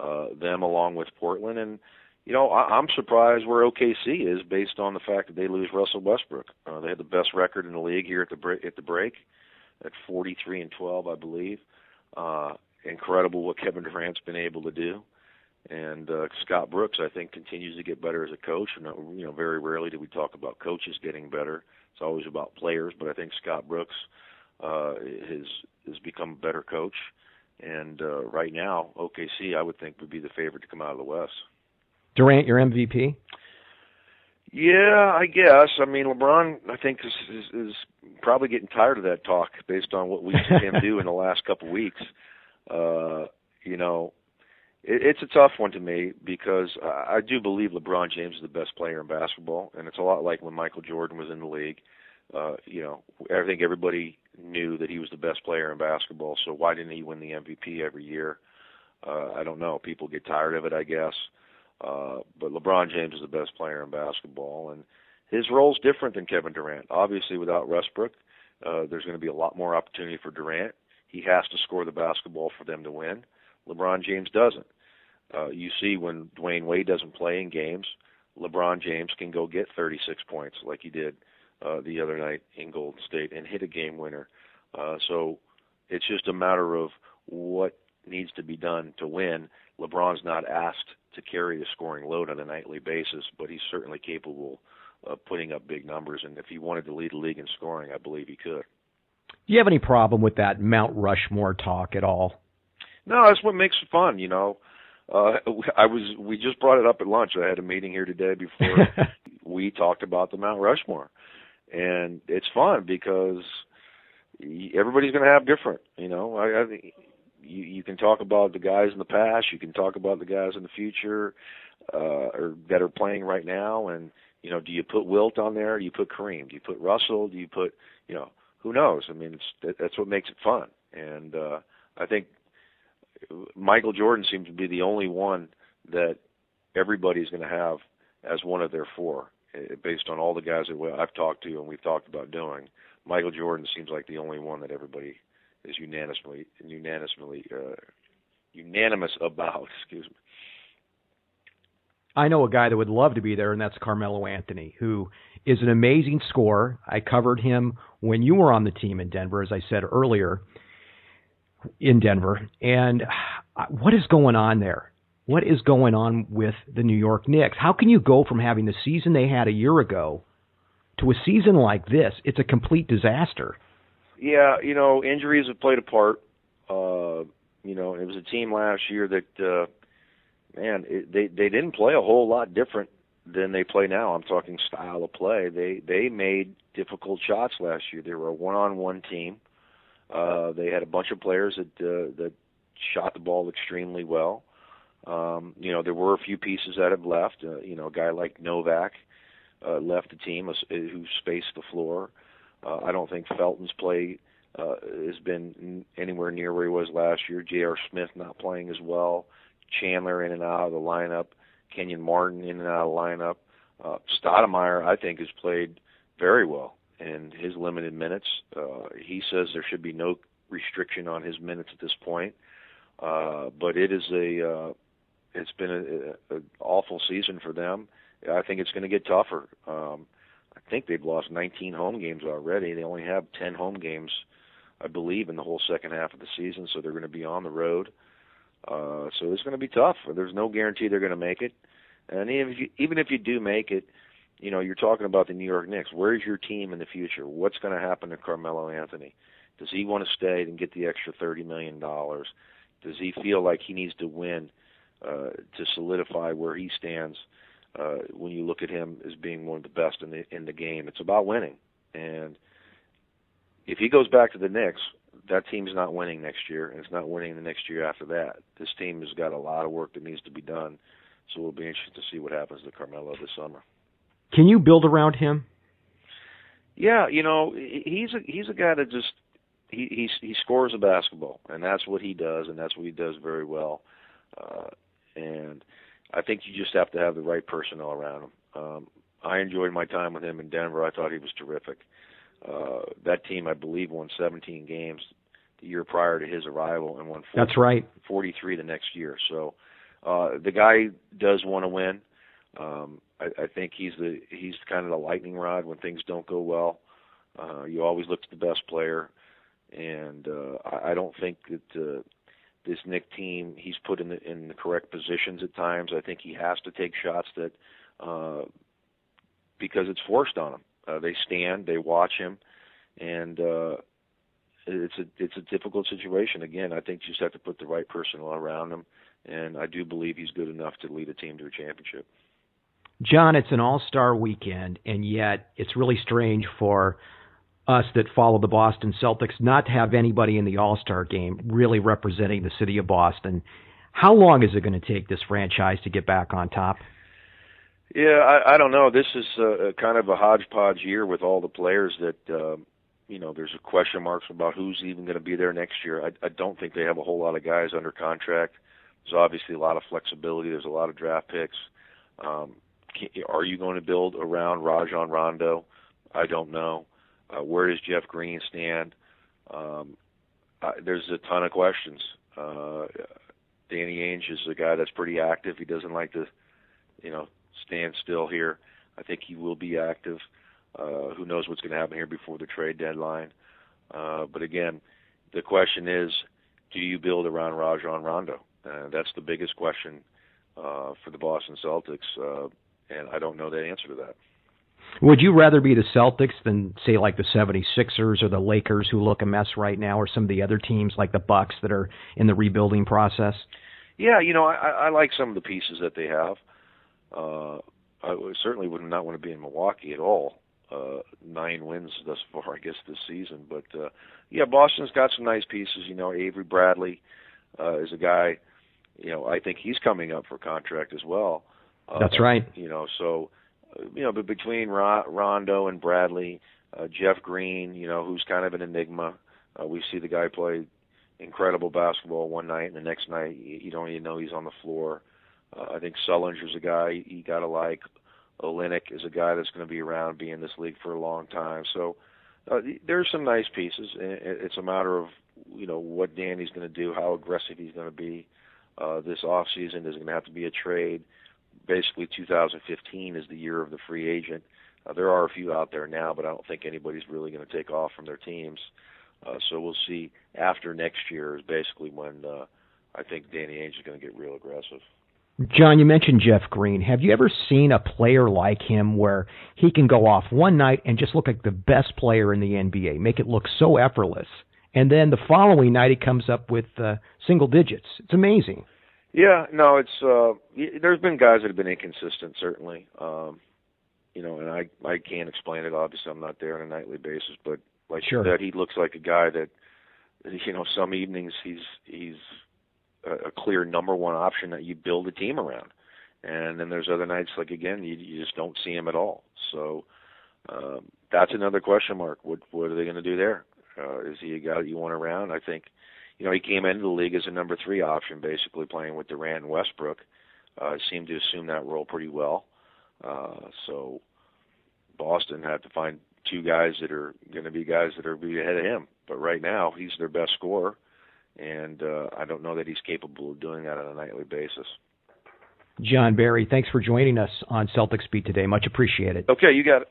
Uh, them along with Portland, and you know, I, I'm surprised where OKC is based on the fact that they lose Russell Westbrook. Uh, they had the best record in the league here at the break, at the break, at 43 and 12, I believe. Uh, incredible what Kevin Durant's been able to do. And uh, Scott Brooks, I think, continues to get better as a coach. And uh, you know, very rarely do we talk about coaches getting better. It's always about players. But I think Scott Brooks uh, has has become a better coach. And uh, right now, OKC, I would think, would be the favorite to come out of the West. Durant, your MVP? Yeah, I guess. I mean, LeBron, I think is, is is probably getting tired of that talk based on what we've seen him do in the last couple of weeks. Uh, you know, it, it's a tough one to me because I, I do believe LeBron James is the best player in basketball, and it's a lot like when Michael Jordan was in the league. Uh, you know, I think everybody knew that he was the best player in basketball. So why didn't he win the MVP every year? Uh, I don't know. People get tired of it, I guess. Uh, but LeBron James is the best player in basketball, and his role is different than Kevin Durant. Obviously, without Westbrook, uh, there's going to be a lot more opportunity for Durant. He has to score the basketball for them to win. LeBron James doesn't. Uh, you see when Dwyane Wade doesn't play in games, LeBron James can go get 36 points like he did uh, the other night in Golden State and hit a game winner. Uh, so it's just a matter of what needs to be done to win. LeBron's not asked to carry the scoring load on a nightly basis, but he's certainly capable of putting up big numbers. And if he wanted to lead the league in scoring, I believe he could. Do you have any problem with that Mount Rushmore talk at all? No, that's what makes it fun. You know, uh, I was we just brought it up at lunch. I had a meeting here today before we talked about the Mount Rushmore, and it's fun because everybody's going to have different. You know, I, I you you can talk about the guys in the past, you can talk about the guys in the future, uh, or that are playing right now, and you know, do you put Wilt on there? Do you put Kareem? Do you put Russell? Do you put you know? Who knows? I mean, it's that's what makes it fun, and uh, I think Michael Jordan seems to be the only one that everybody's going to have as one of their four, based on all the guys that I've talked to and we've talked about doing. Michael Jordan seems like the only one that everybody is unanimously unanimously uh, unanimous about. Excuse me. I know a guy that would love to be there, and that's Carmelo Anthony, who is an amazing scorer. I covered him when you were on the team in Denver, as I said earlier, in Denver. And what is going on there? What is going on with the New York Knicks? How can you go from having the season they had a year ago to a season like this? It's a complete disaster. Yeah, you know, injuries have played a part. Uh, you know, it was a team last year that, uh, man, it, they they didn't play a whole lot different than they play now. I'm talking style of play. They they made difficult shots last year. They were a one-on-one team. Uh, they had a bunch of players that uh, that shot the ball extremely well. Um, you know, there were a few pieces that have left. Uh, you know, a guy like Novak uh, left the team uh, who spaced the floor. Uh, I don't think Felton's play uh, has been anywhere near where he was last year. J.R. Smith not playing as well. Chandler in and out of the lineup. Kenyon Martin in and out of the lineup. Uh, Stoudemire, I think, has played very well in his limited minutes. Uh, he says there should be no restriction on his minutes at this point. Uh, but it is a uh, it's been a, awful season for them. I think it's going to get tougher. Um, I think they've lost 19 home games already. They only have 10 home games, I believe, in the whole second half of the season. So they're going to be on the road. Uh, so it's going to be tough. There's no guarantee they're going to make it. And even if you, even if you do make it, you know, you're talking about the New York Knicks. Where's your team in the future? What's going to happen to Carmelo Anthony? Does he want to stay and get the extra thirty million dollars? Does he feel like he needs to win uh, to solidify where he stands? Uh, when you look at him as being one of the best in the in the game, it's about winning. And if he goes back to the Knicks, that team's not winning next year, and it's not winning the next year after that. This team has got a lot of work that needs to be done. So it'll be interesting to see what happens to Carmelo this summer. Can you build around him? Yeah, you know, he's a he's a guy that just he he he scores a basketball, and that's what he does, and that's what he does very well. Uh, and I think you just have to have the right personnel around him. Um, I enjoyed my time with him in Denver. I thought he was terrific. Uh, that team, I believe, won 17 games the year prior to his arrival and won 40, That's right. 43 the next year. So uh, the guy does want to win. Um, I, I think he's the he's kind of the lightning rod when things don't go well. Uh, you always look to the best player, and uh, I, I don't think that uh, this Knick team he's put in the in the correct positions at times. I think he has to take shots that uh, because it's forced on him. Uh, they stand, they watch him, and uh, it's a it's a difficult situation. Again, I think you just have to put the right personnel around him, and I do believe he's good enough to lead a team to a championship. Jon, it's an all-star weekend, and yet it's really strange for us that follow the Boston Celtics not to have anybody in the all-star game really representing the city of Boston. How long is it going to take this franchise to get back on top? Yeah, I, I don't know. This is a, a kind of a hodgepodge year with all the players that uh, you know. There's a question marks about who's even going to be there next year. I, I don't think they have a whole lot of guys under contract. There's obviously a lot of flexibility. There's a lot of draft picks. Um, can, are you going to build around Rajon Rondo? I don't know. Uh, where does Jeff Green stand? Um, uh, there's a ton of questions. Uh, Danny Ainge is a guy that's pretty active. He doesn't like to, you know, stand still here. I think he will be active. Uh, who knows what's going to happen here before the trade deadline? Uh, but again, the question is, do you build around Rajon Rondo? Uh, that's the biggest question uh, for the Boston Celtics, uh, and I don't know the answer to that. Would you rather be the Celtics than say like the 76ers or the Lakers who look a mess right now or some of the other teams like the Bucks that are in the rebuilding process? Yeah, you know, I, I like some of the pieces that they have. Uh, I certainly would not want to be in Milwaukee at all. Uh, nine wins thus far, I guess, this season. But uh, yeah, Boston's got some nice pieces. You know, Avery Bradley uh, is a guy. You know, I think he's coming up for contract as well. Uh, That's right. You know, so you know, but between Rondo and Bradley, uh, Jeff Green, you know, who's kind of an enigma. Uh, we see the guy play incredible basketball one night, and the next night you don't even know he's on the floor. Uh, I think Sullinger's a guy you got to like. Olynyk is a guy that's going to be around, be in this league for a long time. So uh, there's some nice pieces. It's a matter of you know what Danny's going to do, how aggressive he's going to be uh, this off season. There's going to have to be a trade. Basically, 2015 is the year of the free agent. Uh, there are a few out there now, but I don't think anybody's really going to take off from their teams. Uh, so we'll see after next year is basically when uh, I think Danny Ainge is going to get real aggressive. Jon, you mentioned Jeff Green. Have you ever seen a player like him where he can go off one night and just look like the best player in the NBA, make it look so effortless, and then the following night he comes up with uh, single digits? It's amazing. Yeah, no, it's uh there's been guys that have been inconsistent certainly. Um you know, and I I can't explain it obviously I'm not there on a nightly basis, but like sure. that he looks like a guy that you know, some evenings he's he's a, a clear number one option that you build a team around. And then there's other nights like again you you just don't see him at all. So um that's another question mark. What what are they going to do there? Uh, is he a guy that you want around? I think you know, he came into the league as a number three option, basically playing with Durant and Westbrook. Uh, seemed to assume that role pretty well. Uh, so Boston had to find two guys that are going to be guys that are be ahead of him. But right now, he's their best scorer, and uh, I don't know that he's capable of doing that on a nightly basis. Jon Barry, thanks for joining us on Celtics Beat today. Much appreciated. Okay, you got it.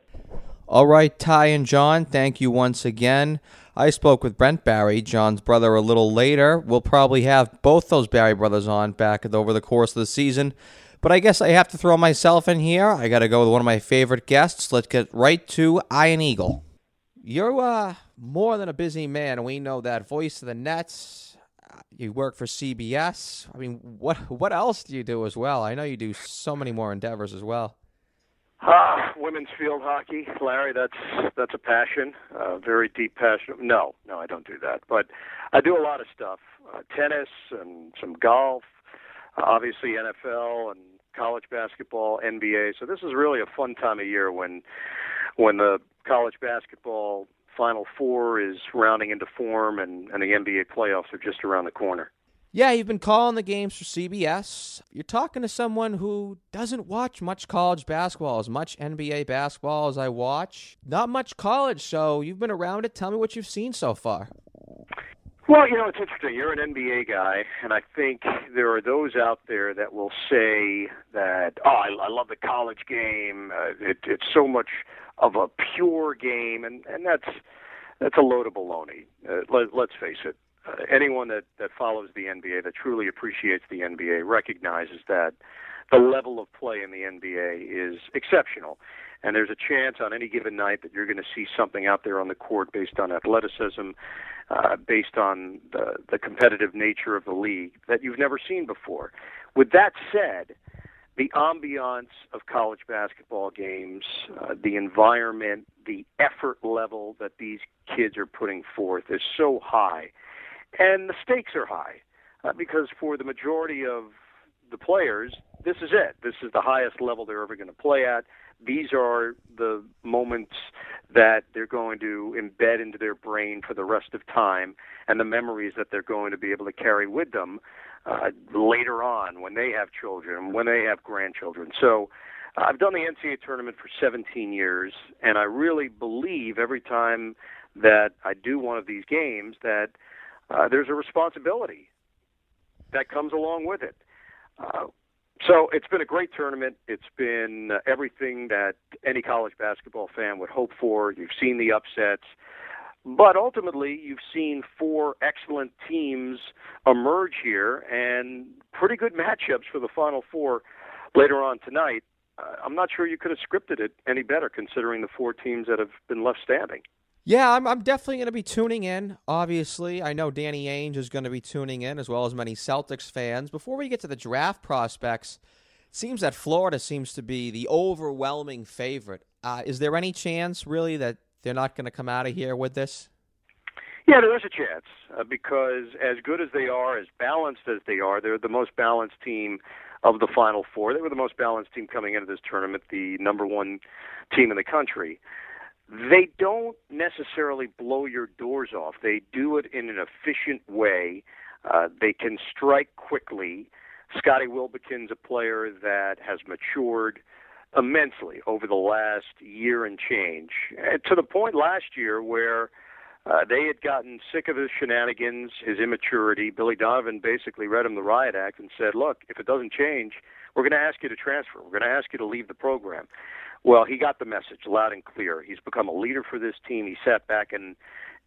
All right, Ty and Jon, thank you once again. I spoke with Brent Barry, Jon's brother, a little later. We'll probably have both those Barry brothers on back over the course of the season. But I guess I have to throw myself in here. I got to go with one of my favorite guests. Let's get right to Ian Eagle. You're uh, more than a busy man. We know that voice of the Nets. You work for CBS. I mean, what what else do you do as well? I know you do so many more endeavors as well. Ah, women's field hockey, Larry. That's that's a passion, uh, very deep passion. No, no, I don't do that. But I do a lot of stuff: uh, tennis and some golf, uh, obviously NFL and college basketball, NBA. So this is really a fun time of year when when the college basketball Final Four is rounding into form and, and the NBA playoffs are just around the corner. Yeah, you've been calling the games for CBS. You're talking to someone who doesn't watch much college basketball, as much NBA basketball as I watch. Not much college, so you've been around it. Tell me what you've seen so far. Well, you know, it's interesting. You're an NBA guy, and I think there are those out there that will say that, oh, I, I love the college game. Uh, it, it's so much of a pure game, and, and that's that's a load of baloney. Uh, let, let's face it uh, anyone that, that follows the NBA, that truly appreciates the NBA, recognizes that the level of play in the NBA is exceptional. And there's a chance on any given night that you're going to see something out there on the court based on athleticism, uh, based on the, the competitive nature of the league that you've never seen before. With that said, the ambiance of college basketball games, uh, the environment, the effort level that these kids are putting forth is so high, and the stakes are high uh, because for the majority of the players, this is it. This is the highest level they're ever going to play at. These are the moments that they're going to embed into their brain for the rest of time and the memories that they're going to be able to carry with them uh, later on when they have children, when they have grandchildren. So uh, I've done the NCAA tournament for 17 years, and I really believe every time that I do one of these games that uh, there's a responsibility that comes along with it. Uh, so it's been a great tournament. It's been uh, everything that any college basketball fan would hope for. You've seen the upsets. But ultimately, you've seen four excellent teams emerge here and pretty good matchups for the Final Four later on tonight. Uh, I'm not sure you could have scripted it any better considering the four teams that have been left standing. Yeah, I'm, I'm definitely going to be tuning in. Obviously, I know Danny Ainge is going to be tuning in, as well as many Celtics fans. Before we get to the draft prospects, seems that Florida seems to be the overwhelming favorite. Uh, is there any chance, really, that they're not going to come out of here with this? Yeah, there's a chance uh, because as good as they are, as balanced as they are, they're the most balanced team of the Final Four. They were the most balanced team coming into this tournament, the number one team in the country they don't necessarily blow your doors off. They do it in an efficient way. Uh, they can strike quickly. Scotty Wilbekin's a player that has matured immensely over the last year and change, and to the point last year where uh, they had gotten sick of his shenanigans, his immaturity. Billy Donovan basically read him the riot act and said, "Look, if it doesn't change, we're going to ask you to transfer. We're going to ask you to leave the program." Well, he got the message loud and clear. He's become a leader for this team. He sat back and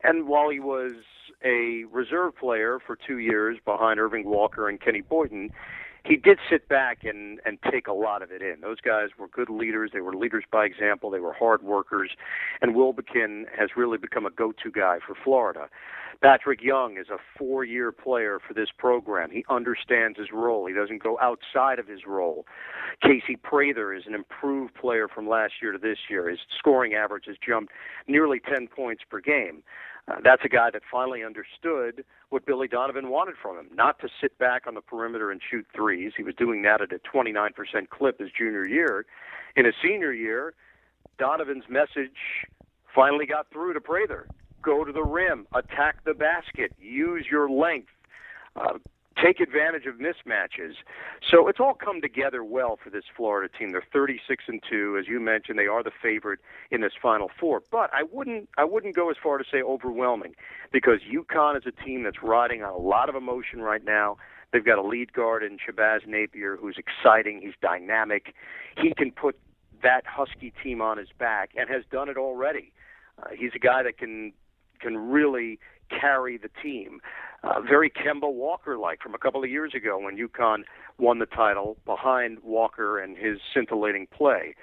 and while he was a reserve player for two years behind Erving Walker and Kenny Boynton, he did sit back and and take a lot of it in. Those guys were good leaders. They were leaders by example. They were hard workers, and Wilbekin has really become a go-to guy for Florida. Patric Young is a four-year player for this program. He understands his role. He doesn't go outside of his role. Casey Prather is an improved player from last year to this year. His scoring average has jumped nearly 10 points per game. Uh, that's a guy that finally understood what Billy Donovan wanted from him, not to sit back on the perimeter and shoot threes. He was doing that at a 29% clip his junior year. In his senior year, Donovan's message finally got through to Prather. Go to the rim, attack the basket, use your length, uh, take advantage of mismatches. So it's all come together well for this Florida team. They're 36 and 2 as you mentioned, they are the favorite in this final four. But I wouldn't I wouldn't go as far to say overwhelming because UConn is a team that's riding on a lot of emotion right now. They've got a lead guard in Shabazz Napier who's exciting, he's dynamic. He can put that Husky team on his back and has done it already. Uh, he's a guy that can can really carry the team uh, very Kemba Walker like from a couple of years ago when UConn won the title behind Walker and his scintillating play.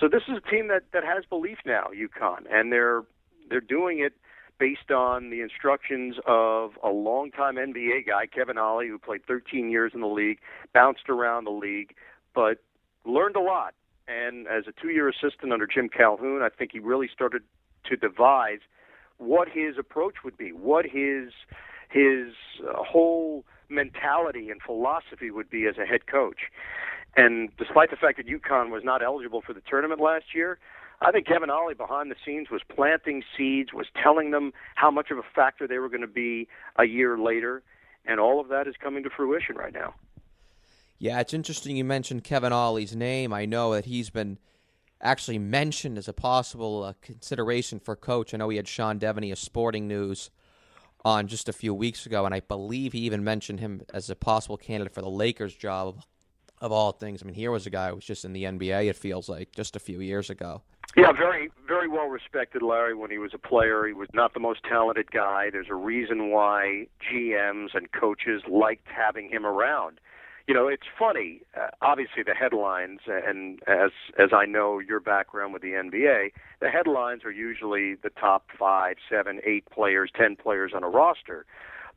So this is a team that that has belief now, UConn, and they're they're doing it based on the instructions of a longtime NBA guy, Kevin Ollie, who played 13 years in the league, bounced around the league, but learned a lot. And as a two-year assistant under Jim Calhoun, I think he really started to devise what his approach would be, what his his uh, whole mentality and philosophy would be as a head coach. And despite the fact that UConn was not eligible for the tournament last year, I think Kevin Ollie behind the scenes was planting seeds, was telling them how much of a factor they were going to be a year later, and all of that is coming to fruition right now. Yeah, it's interesting you mentioned Kevin Ollie's name. I know that he's been actually mentioned as a possible uh, consideration for coach. I know he had Sean Deveney of Sporting News on just a few weeks ago, and I believe he even mentioned him as a possible candidate for the Lakers job. Of all things, I mean, here was a guy who was just in the NBA. It feels like just a few years ago. Yeah, very, very well respected, Larry. When he was a player, he was not the most talented guy. There's a reason why GMs and coaches liked having him around you know, it's funny. Uh, obviously, the headlines, and as as I know your background with the NBA, the headlines are usually the top five, seven, eight players, ten players on a roster.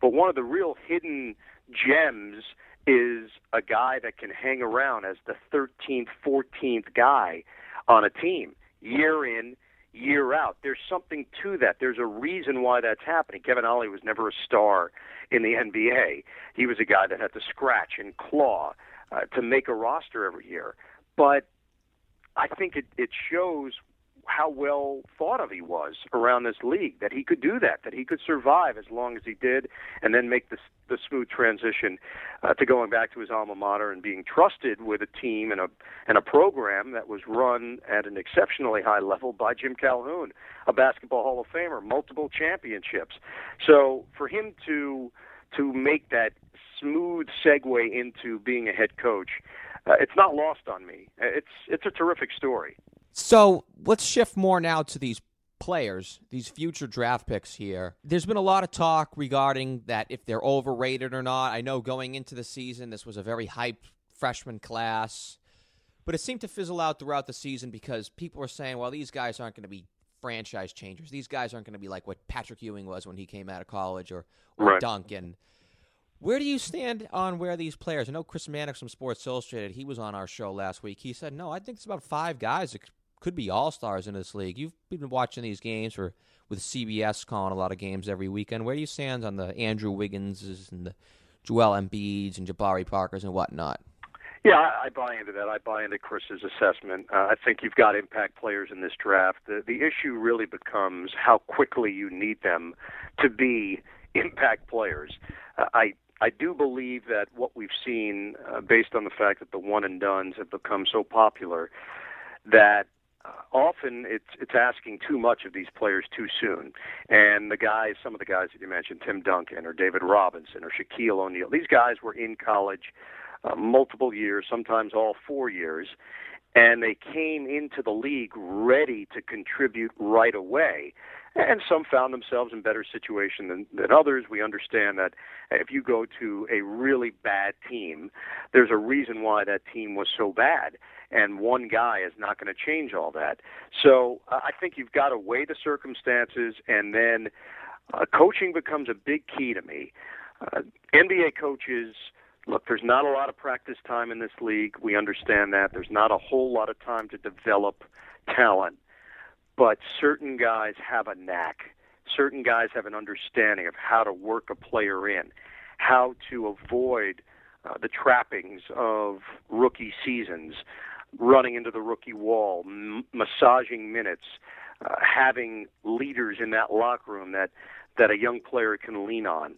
But one of the real hidden gems is a guy that can hang around as the 13th, 14th guy on a team year in, year out. There's something to that. There's a reason why that's happening. Kevin Ollie was never a star in the NBA. He was a guy that had to scratch and claw uh, to make a roster every year. But I think it, it shows how well thought of he was around this league that he could do that, that he could survive as long as he did, and then make the the smooth transition uh, to going back to his alma mater and being trusted with a team and a and a program that was run at an exceptionally high level by Jim Calhoun, a basketball Hall of Famer, multiple championships. So for him to to make that smooth segue into being a head coach, uh, it's not lost on me. It's it's a terrific story. So let's shift more now to these players, these future draft picks here. There's been a lot of talk regarding that if they're overrated or not. I know going into the season, this was a very hyped freshman class, but it seemed to fizzle out throughout the season because people were saying, well, these guys aren't going to be franchise changers. These guys aren't going to be like what Patrick Ewing was when he came out of college or, or right. Duncan. Where do you stand on where these players? I know Chris Mannix from Sports Illustrated. He was on our show last week. He said, "No, I think it's about five guys that could be all stars in this league. You've been watching these games for with CBS calling a lot of games every weekend. Where do you stand on the Andrew Wigginses and the Joel Embiids and Jabari Parkers and whatnot? Yeah, I, I buy into that. I buy into Chris's assessment. Uh, I think you've got impact players in this draft. The, the issue really becomes how quickly you need them to be impact players. Uh, I I do believe that what we've seen, uh, based on the fact that the one and dones have become so popular, that often it's it's asking too much of these players too soon. And the guys, some of the guys that you mentioned, Tim Duncan or David Robinson or Shaquille O'Neal, these guys were in college uh, multiple years, sometimes all four years, and they came into the league ready to contribute right away. And some found themselves in better situation than, than others. We understand that if you go to a really bad team, there's a reason why that team was so bad and one guy is not going to change all that. So uh, I think you've got to weigh the circumstances, and then uh, coaching becomes a big key to me. Uh, NBA coaches. Look, there's not a lot of practice time in this league. We understand that. There's not a whole lot of time to develop talent. But certain guys have a knack. Certain guys have an understanding of how to work a player in, how to avoid uh, the trappings of rookie seasons, running into the rookie wall, m- massaging minutes, uh, having leaders in that locker room that that a young player can lean on.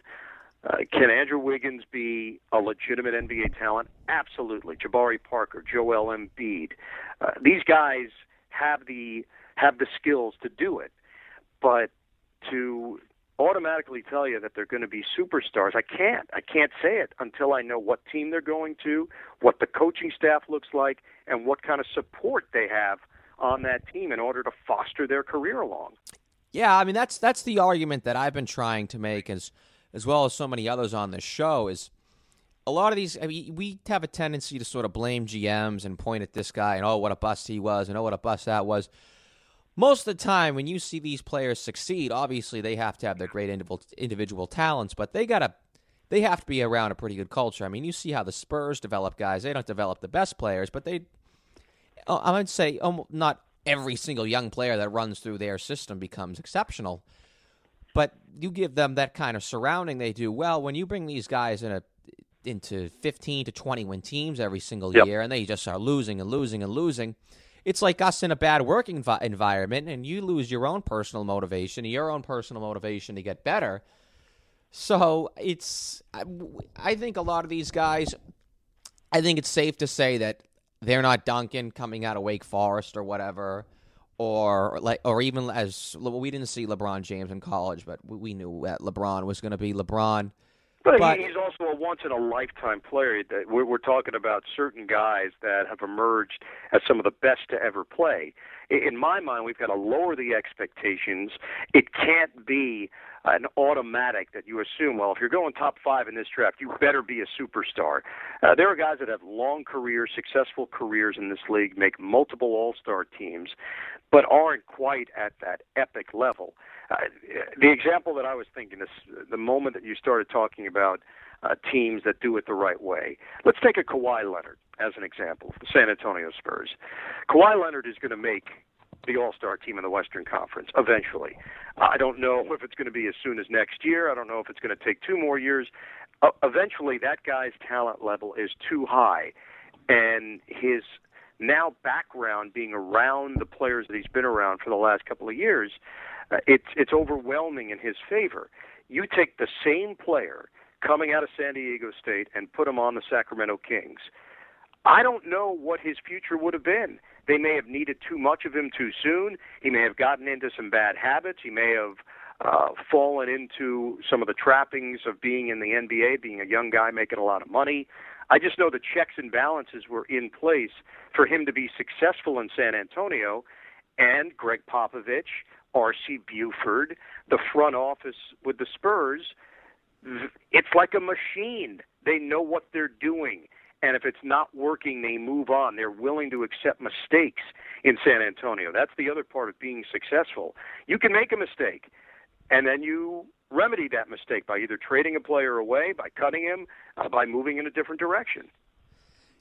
Uh, can Andrew Wiggins be a legitimate NBA talent? Absolutely. Jabari Parker, Joel Embiid, uh, these guys have the have the skills to do it, but to automatically tell you that they're going to be superstars. I can't. I can't say it until I know what team they're going to, what the coaching staff looks like, and what kind of support they have on that team in order to foster their career along. Yeah, I mean that's that's the argument that I've been trying to make as as well as so many others on this show is a lot of these I mean, we have a tendency to sort of blame GMs and point at this guy and oh what a bust he was and oh what a bust that was most of the time when you see these players succeed, obviously they have to have their great individual talents, but they gotta they have to be around a pretty good culture. I mean, you see how the Spurs develop guys; they don't develop the best players, but they. Oh, I would say um, not every single young player that runs through their system becomes exceptional, but you give them that kind of surrounding, they do well. When you bring these guys in a into 15 to 20 win teams every single yep. year, and they just are losing and losing and losing it's like us in a bad working environment, and you lose your own personal motivation, your own personal motivation to get better. So it's, I, I think a lot of these guys, I think it's safe to say that they're not Duncan coming out of Wake Forest or whatever, or like, or even as we didn't see LeBron James in college, but we knew that LeBron was going to be LeBron. But, but he's also a once in a lifetime player. That we're, we're talking about certain guys that have emerged as some of the best to ever play. In my mind, we've got to lower the expectations. It can't be an automatic that you assume. Well, if you're going top five in this draft, you better be a superstar. Uh, there are guys that have long careers, successful careers in this league, make multiple All Star teams, but aren't quite at that epic level. Uh, the example that I was thinking is the moment that you started talking about uh, teams that do it the right way. Let's take a Kawhi Leonard as an example, the San Antonio Spurs. Kawhi Leonard is going to make the All Star team in the Western Conference eventually. I don't know if it's going to be as soon as next year. I don't know if it's going to take two more years. Uh, eventually, that guy's talent level is too high, and his now background being around the players that he's been around for the last couple of years, uh, it's it's overwhelming in his favor. You take the same player coming out of San Diego State and put him on the Sacramento Kings. I don't know what his future would have been. They may have needed too much of him too soon. He may have gotten into some bad habits. He may have uh, fallen into some of the trappings of being in the NBA, being a young guy making a lot of money. I just know the checks and balances were in place for him to be successful in San Antonio. And Gregg Popovich, R.C. Buford, the front office with the Spurs, it's like a machine. They know what they're doing. And if it's not working, they move on. They're willing to accept mistakes in San Antonio. That's the other part of being successful. You can make a mistake, and then you remedy that mistake by either trading a player away, by cutting him, uh, by moving in a different direction.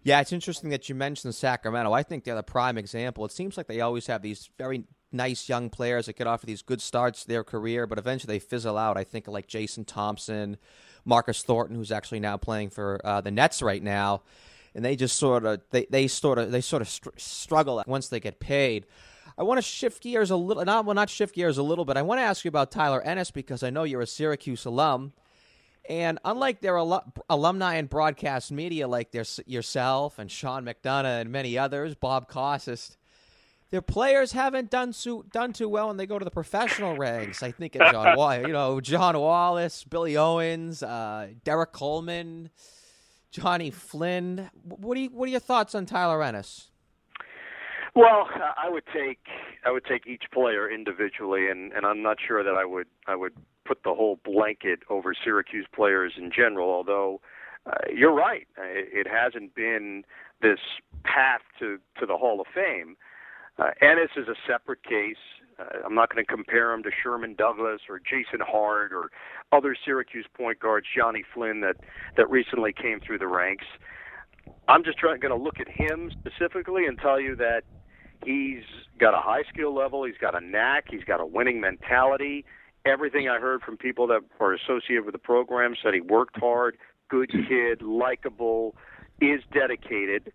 Yeah, it's interesting that you mentioned Sacramento. I think they're the prime example. It seems like they always have these very nice young players that get off of these good starts to their career, but eventually they fizzle out. I think like Jason Thompson, Marcus Thornton, who's actually now playing for uh, the Nets right now, and they just sort of they, they sort of they sort of str- struggle once they get paid. I want to shift gears a little, not well, not shift gears a little, but I want to ask you about Tyler Ennis because I know you're a Syracuse alum, and unlike their al- alumni and broadcast media like their, yourself and Sean McDonough and many others, Bob Costas, their players haven't done so, done too well, and they go to the professional ranks. I think of John, Wall, you know, John Wallace, Billy Owens, uh, Derrick Coleman, Jonny Flynn. What are you, what are your thoughts on Tyler Ennis? Well, I would take I would take each player individually, and and I'm not sure that I would I would put the whole blanket over Syracuse players in general. Although uh, you're right, it, it hasn't been this path to to the Hall of Fame. Uh, Ennis is a separate case. Uh, I'm not going to compare him to Sherman Douglas or Jason Hart or other Syracuse point guards, Jonny Flynn, that that recently came through the ranks. I'm just going to look at him specifically and tell you that he's got a high skill level, he's got a knack, he's got a winning mentality. Everything I heard from people that are associated with the program said he worked hard, good kid, likable, is dedicated.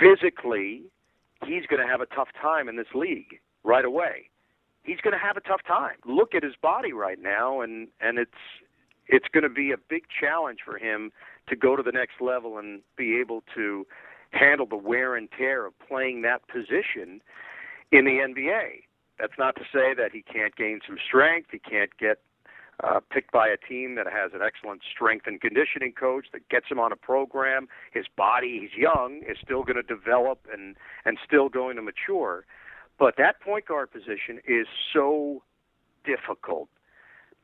Physically, he's going to have a tough time in this league right away. He's going to have a tough time. Look at his body right now, and and it's it's going to be a big challenge for him to go to the next level and be able to handle the wear and tear of playing that position in the NBA. That's not to say that he can't gain some strength. He can't get uh, picked by a team that has an excellent strength and conditioning coach that gets him on a program. His body, he's young, is still going to develop and and still going to mature. But that point guard position is so difficult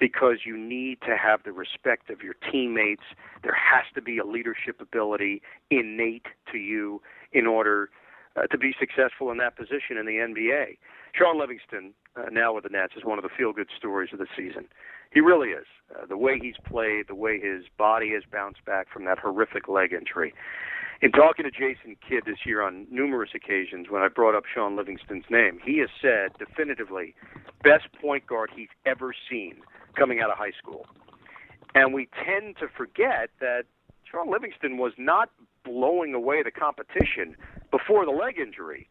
because you need to have the respect of your teammates. There has to be a leadership ability innate to you in order uh, to be successful in that position in the NBA. Shaun Livingston, uh, now with the Nets, is one of the feel good stories of the season. He really is. Uh, the way he's played, the way his body has bounced back from that horrific leg injury. In talking to Jason Kidd this year on numerous occasions when I brought up Shaun Livingston's name, he has said definitively best point guard he's ever seen coming out of high school. And we tend to forget that Shaun Livingston was not blowing away the competition before the leg injury.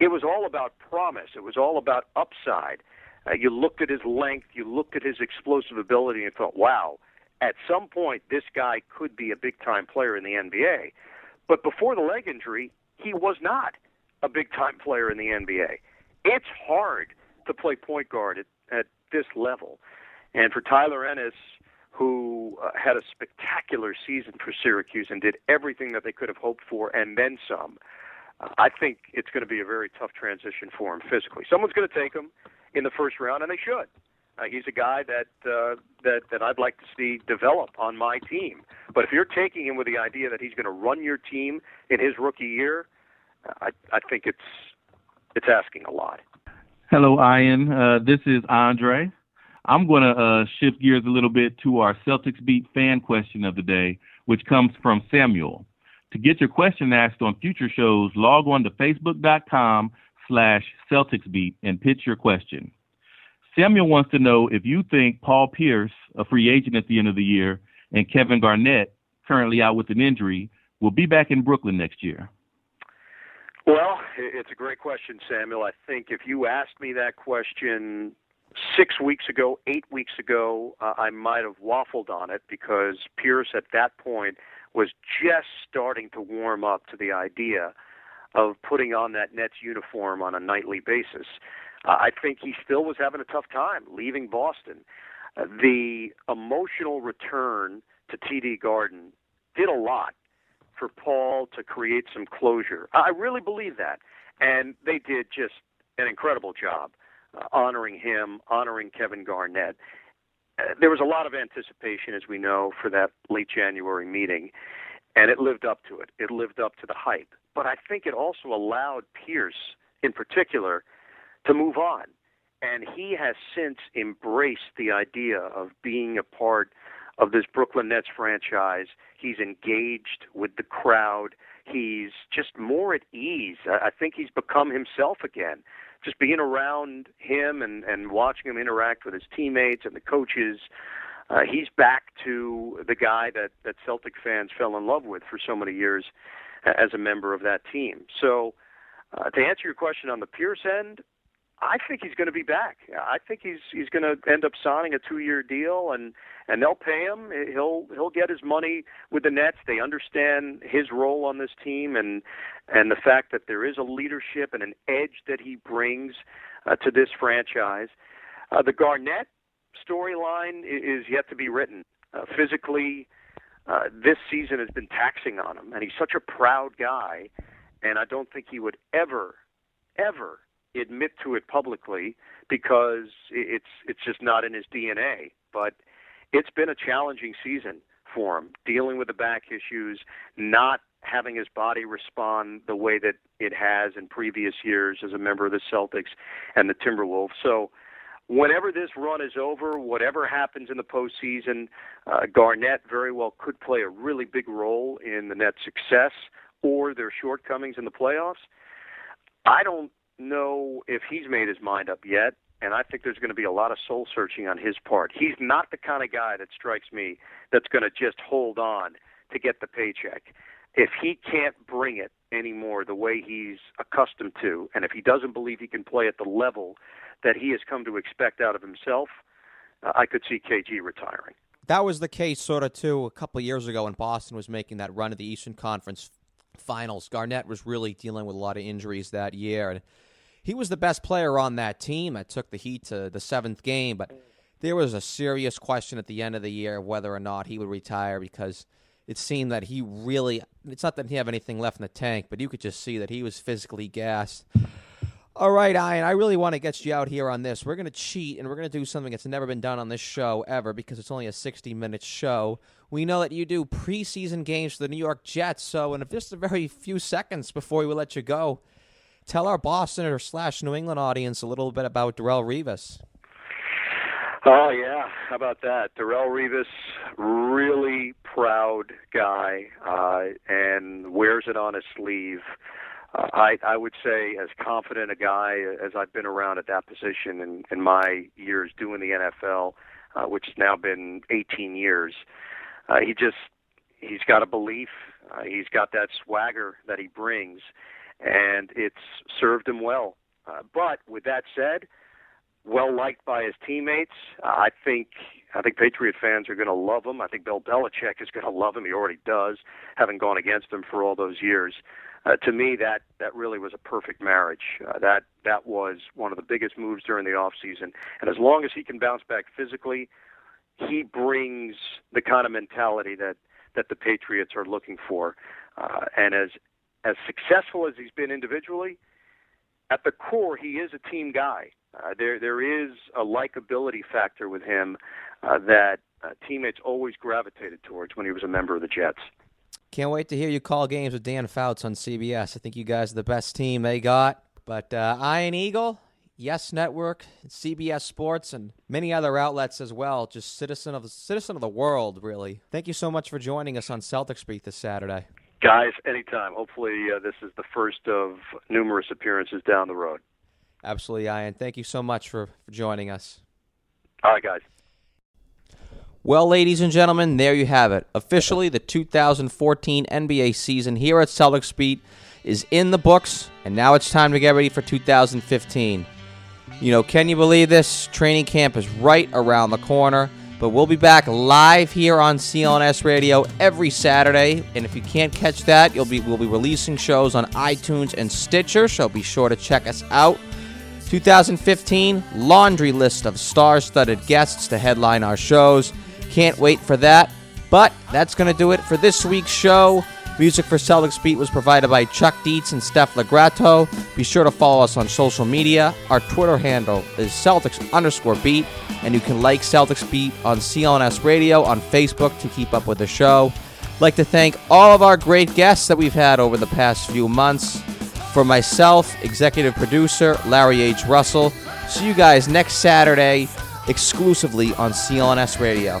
It was all about promise. It was all about upside. Uh, you looked at his length, you looked at his explosive ability, and thought, wow, at some point this guy could be a big time player in the NBA. But before the leg injury, he was not a big time player in the NBA. It's hard to play point guard at, at this level. And for Tyler Ennis, who uh, had a spectacular season for Syracuse and did everything that they could have hoped for and then some, uh, I think it's going to be a very tough transition for him physically. Someone's going to take him in the first round, and they should. Uh, he's a guy that uh, that that I'd like to see develop on my team. But if you're taking him with the idea that he's going to run your team in his rookie year, I I think it's it's asking a lot. Hello, Ian. Uh, this is Andre. I'm going to uh, shift gears a little bit to our Celtics Beat fan question of the day, which comes from Samuel. To get your question asked on future shows, log on to facebook.com slash Celtics Beat and pitch your question. Samuel wants to know if you think Paul Pierce, a free agent at the end of the year, and Kevin Garnett, currently out with an injury, will be back in Brooklyn next year. Well, it's a great question, Samuel. I think if you asked me that question six weeks ago, eight weeks ago, uh, I might have waffled on it because Pierce at that point was just starting to warm up to the idea of putting on that Nets uniform on a nightly basis. Uh, I think he still was having a tough time leaving Boston. Uh, the emotional return to TD Garden did a lot for Paul to create some closure. I really believe that. And they did just an incredible job uh, honoring him, honoring Kevin Garnett. Uh, there was a lot of anticipation, as we know, for that late January meeting, and it lived up to it. It lived up to the hype. But I think it also allowed Pierce, in particular, to move on. And he has since embraced the idea of being a part of this Brooklyn Nets franchise. He's engaged with the crowd. He's just more at ease. I think he's become himself again. Just being around him and, and watching him interact with his teammates and the coaches, uh, he's back to the guy that, that Celtic fans fell in love with for so many years as a member of that team. So, uh, to answer your question on the Pierce end, I think he's going to be back. I think he's he's going to end up signing a two-year deal, and and they'll pay him. He'll he'll get his money with the Nets. They understand his role on this team, and and the fact that there is a leadership and an edge that he brings uh, to this franchise. Uh, the Garnett storyline is yet to be written. Uh, physically, uh, this season has been taxing on him, and he's such a proud guy, and I don't think he would ever, ever admit to it publicly because it's it's just not in his DNA. But it's been a challenging season for him, dealing with the back issues, not having his body respond the way that it has in previous years as a member of the Celtics and the Timberwolves. So whenever this run is over, whatever happens in the postseason, uh, Garnett very well could play a really big role in the Nets' success or their shortcomings in the playoffs. I don't know if he's made his mind up yet, and I think there's going to be a lot of soul searching on his part. He's not the kind of guy that strikes me that's going to just hold on to get the paycheck. If he can't bring it anymore the way he's accustomed to, and if he doesn't believe he can play at the level that he has come to expect out of himself, uh, I could see KG retiring. That was the case, sort of, too, a couple of years ago when Boston was making that run to the Eastern Conference Finals. Garnett was really dealing with a lot of injuries that year, and he was the best player on that team that took the Heat to the seventh game, but there was a serious question at the end of the year of whether or not he would retire because it seemed that he really it's not that he have anything left in the tank, but you could just see that he was physically gassed. All right, Ian, I really want to get you out here on this. We're going to cheat and we're going to do something that's never been done on this show ever because it's only a 60 minute show. We know that you do preseason games for the New York Jets, so in just a very few seconds before we let you go, tell our Boston or slash New England audience a little bit about Darrelle Revis. Oh yeah, how about that? Darrelle Revis, really proud guy, uh, and wears it on his sleeve. Uh, I I would say as confident a guy as I've been around at that position in in my years doing the NFL, uh, which has now been 18 years. Uh, he just he's got a belief. Uh, he's got that swagger that he brings, and it's served him well. Uh, but with that said, well liked by his teammates. Uh, I think I think Patriot fans are going to love him. I think Bill Belichick is going to love him. He already does, having gone against him for all those years. Uh, to me, that that really was a perfect marriage. Uh, that that was one of the biggest moves during the off season. And as long as he can bounce back physically, he brings the kind of mentality that that the Patriots are looking for. Uh, and as as successful as he's been individually, at the core, he is a team guy. Uh, there, there is a likability factor with him uh, that uh, teammates always gravitated towards when he was a member of the Jets. Can't wait to hear you call games with Dan Fouts on CBS. I think you guys are the best team they got. But uh, Ian Eagle, Yes Network, CBS Sports, and many other outlets as well. Just citizen of the citizen of the world, really. Thank you so much for joining us on Celtics Beat this Saturday. Guys, anytime. Hopefully, uh, this is the first of numerous appearances down the road. Absolutely, Ian. Thank you so much for, for joining us. All right, guys. Well, ladies and gentlemen, there you have it. Officially, the 2014 NBA season here at Celtics Beat is in the books, and now it's time to get ready for 2015. You know, can you believe this? Training camp is right around the corner, but we'll be back live here on CLNS Radio every Saturday, and if you can't catch that, you'll be we'll be releasing shows on iTunes and Stitcher, so be sure to check us out. 2015 laundry list of star-studded guests to headline our shows. Can't wait for that. But that's going to do it for this week's show. Music for Celtics Beat was provided by Chuck Dietz and Steph Legrato. Be sure to follow us on social media. Our Twitter handle is Celtics underscore beat, and you can like Celtics Beat on CLNS Radio on Facebook to keep up with the show. Like to thank all of our great guests that we've had over the past few months. For myself, executive producer Larry H. Russell. See you guys next Saturday exclusively on CLNS Radio.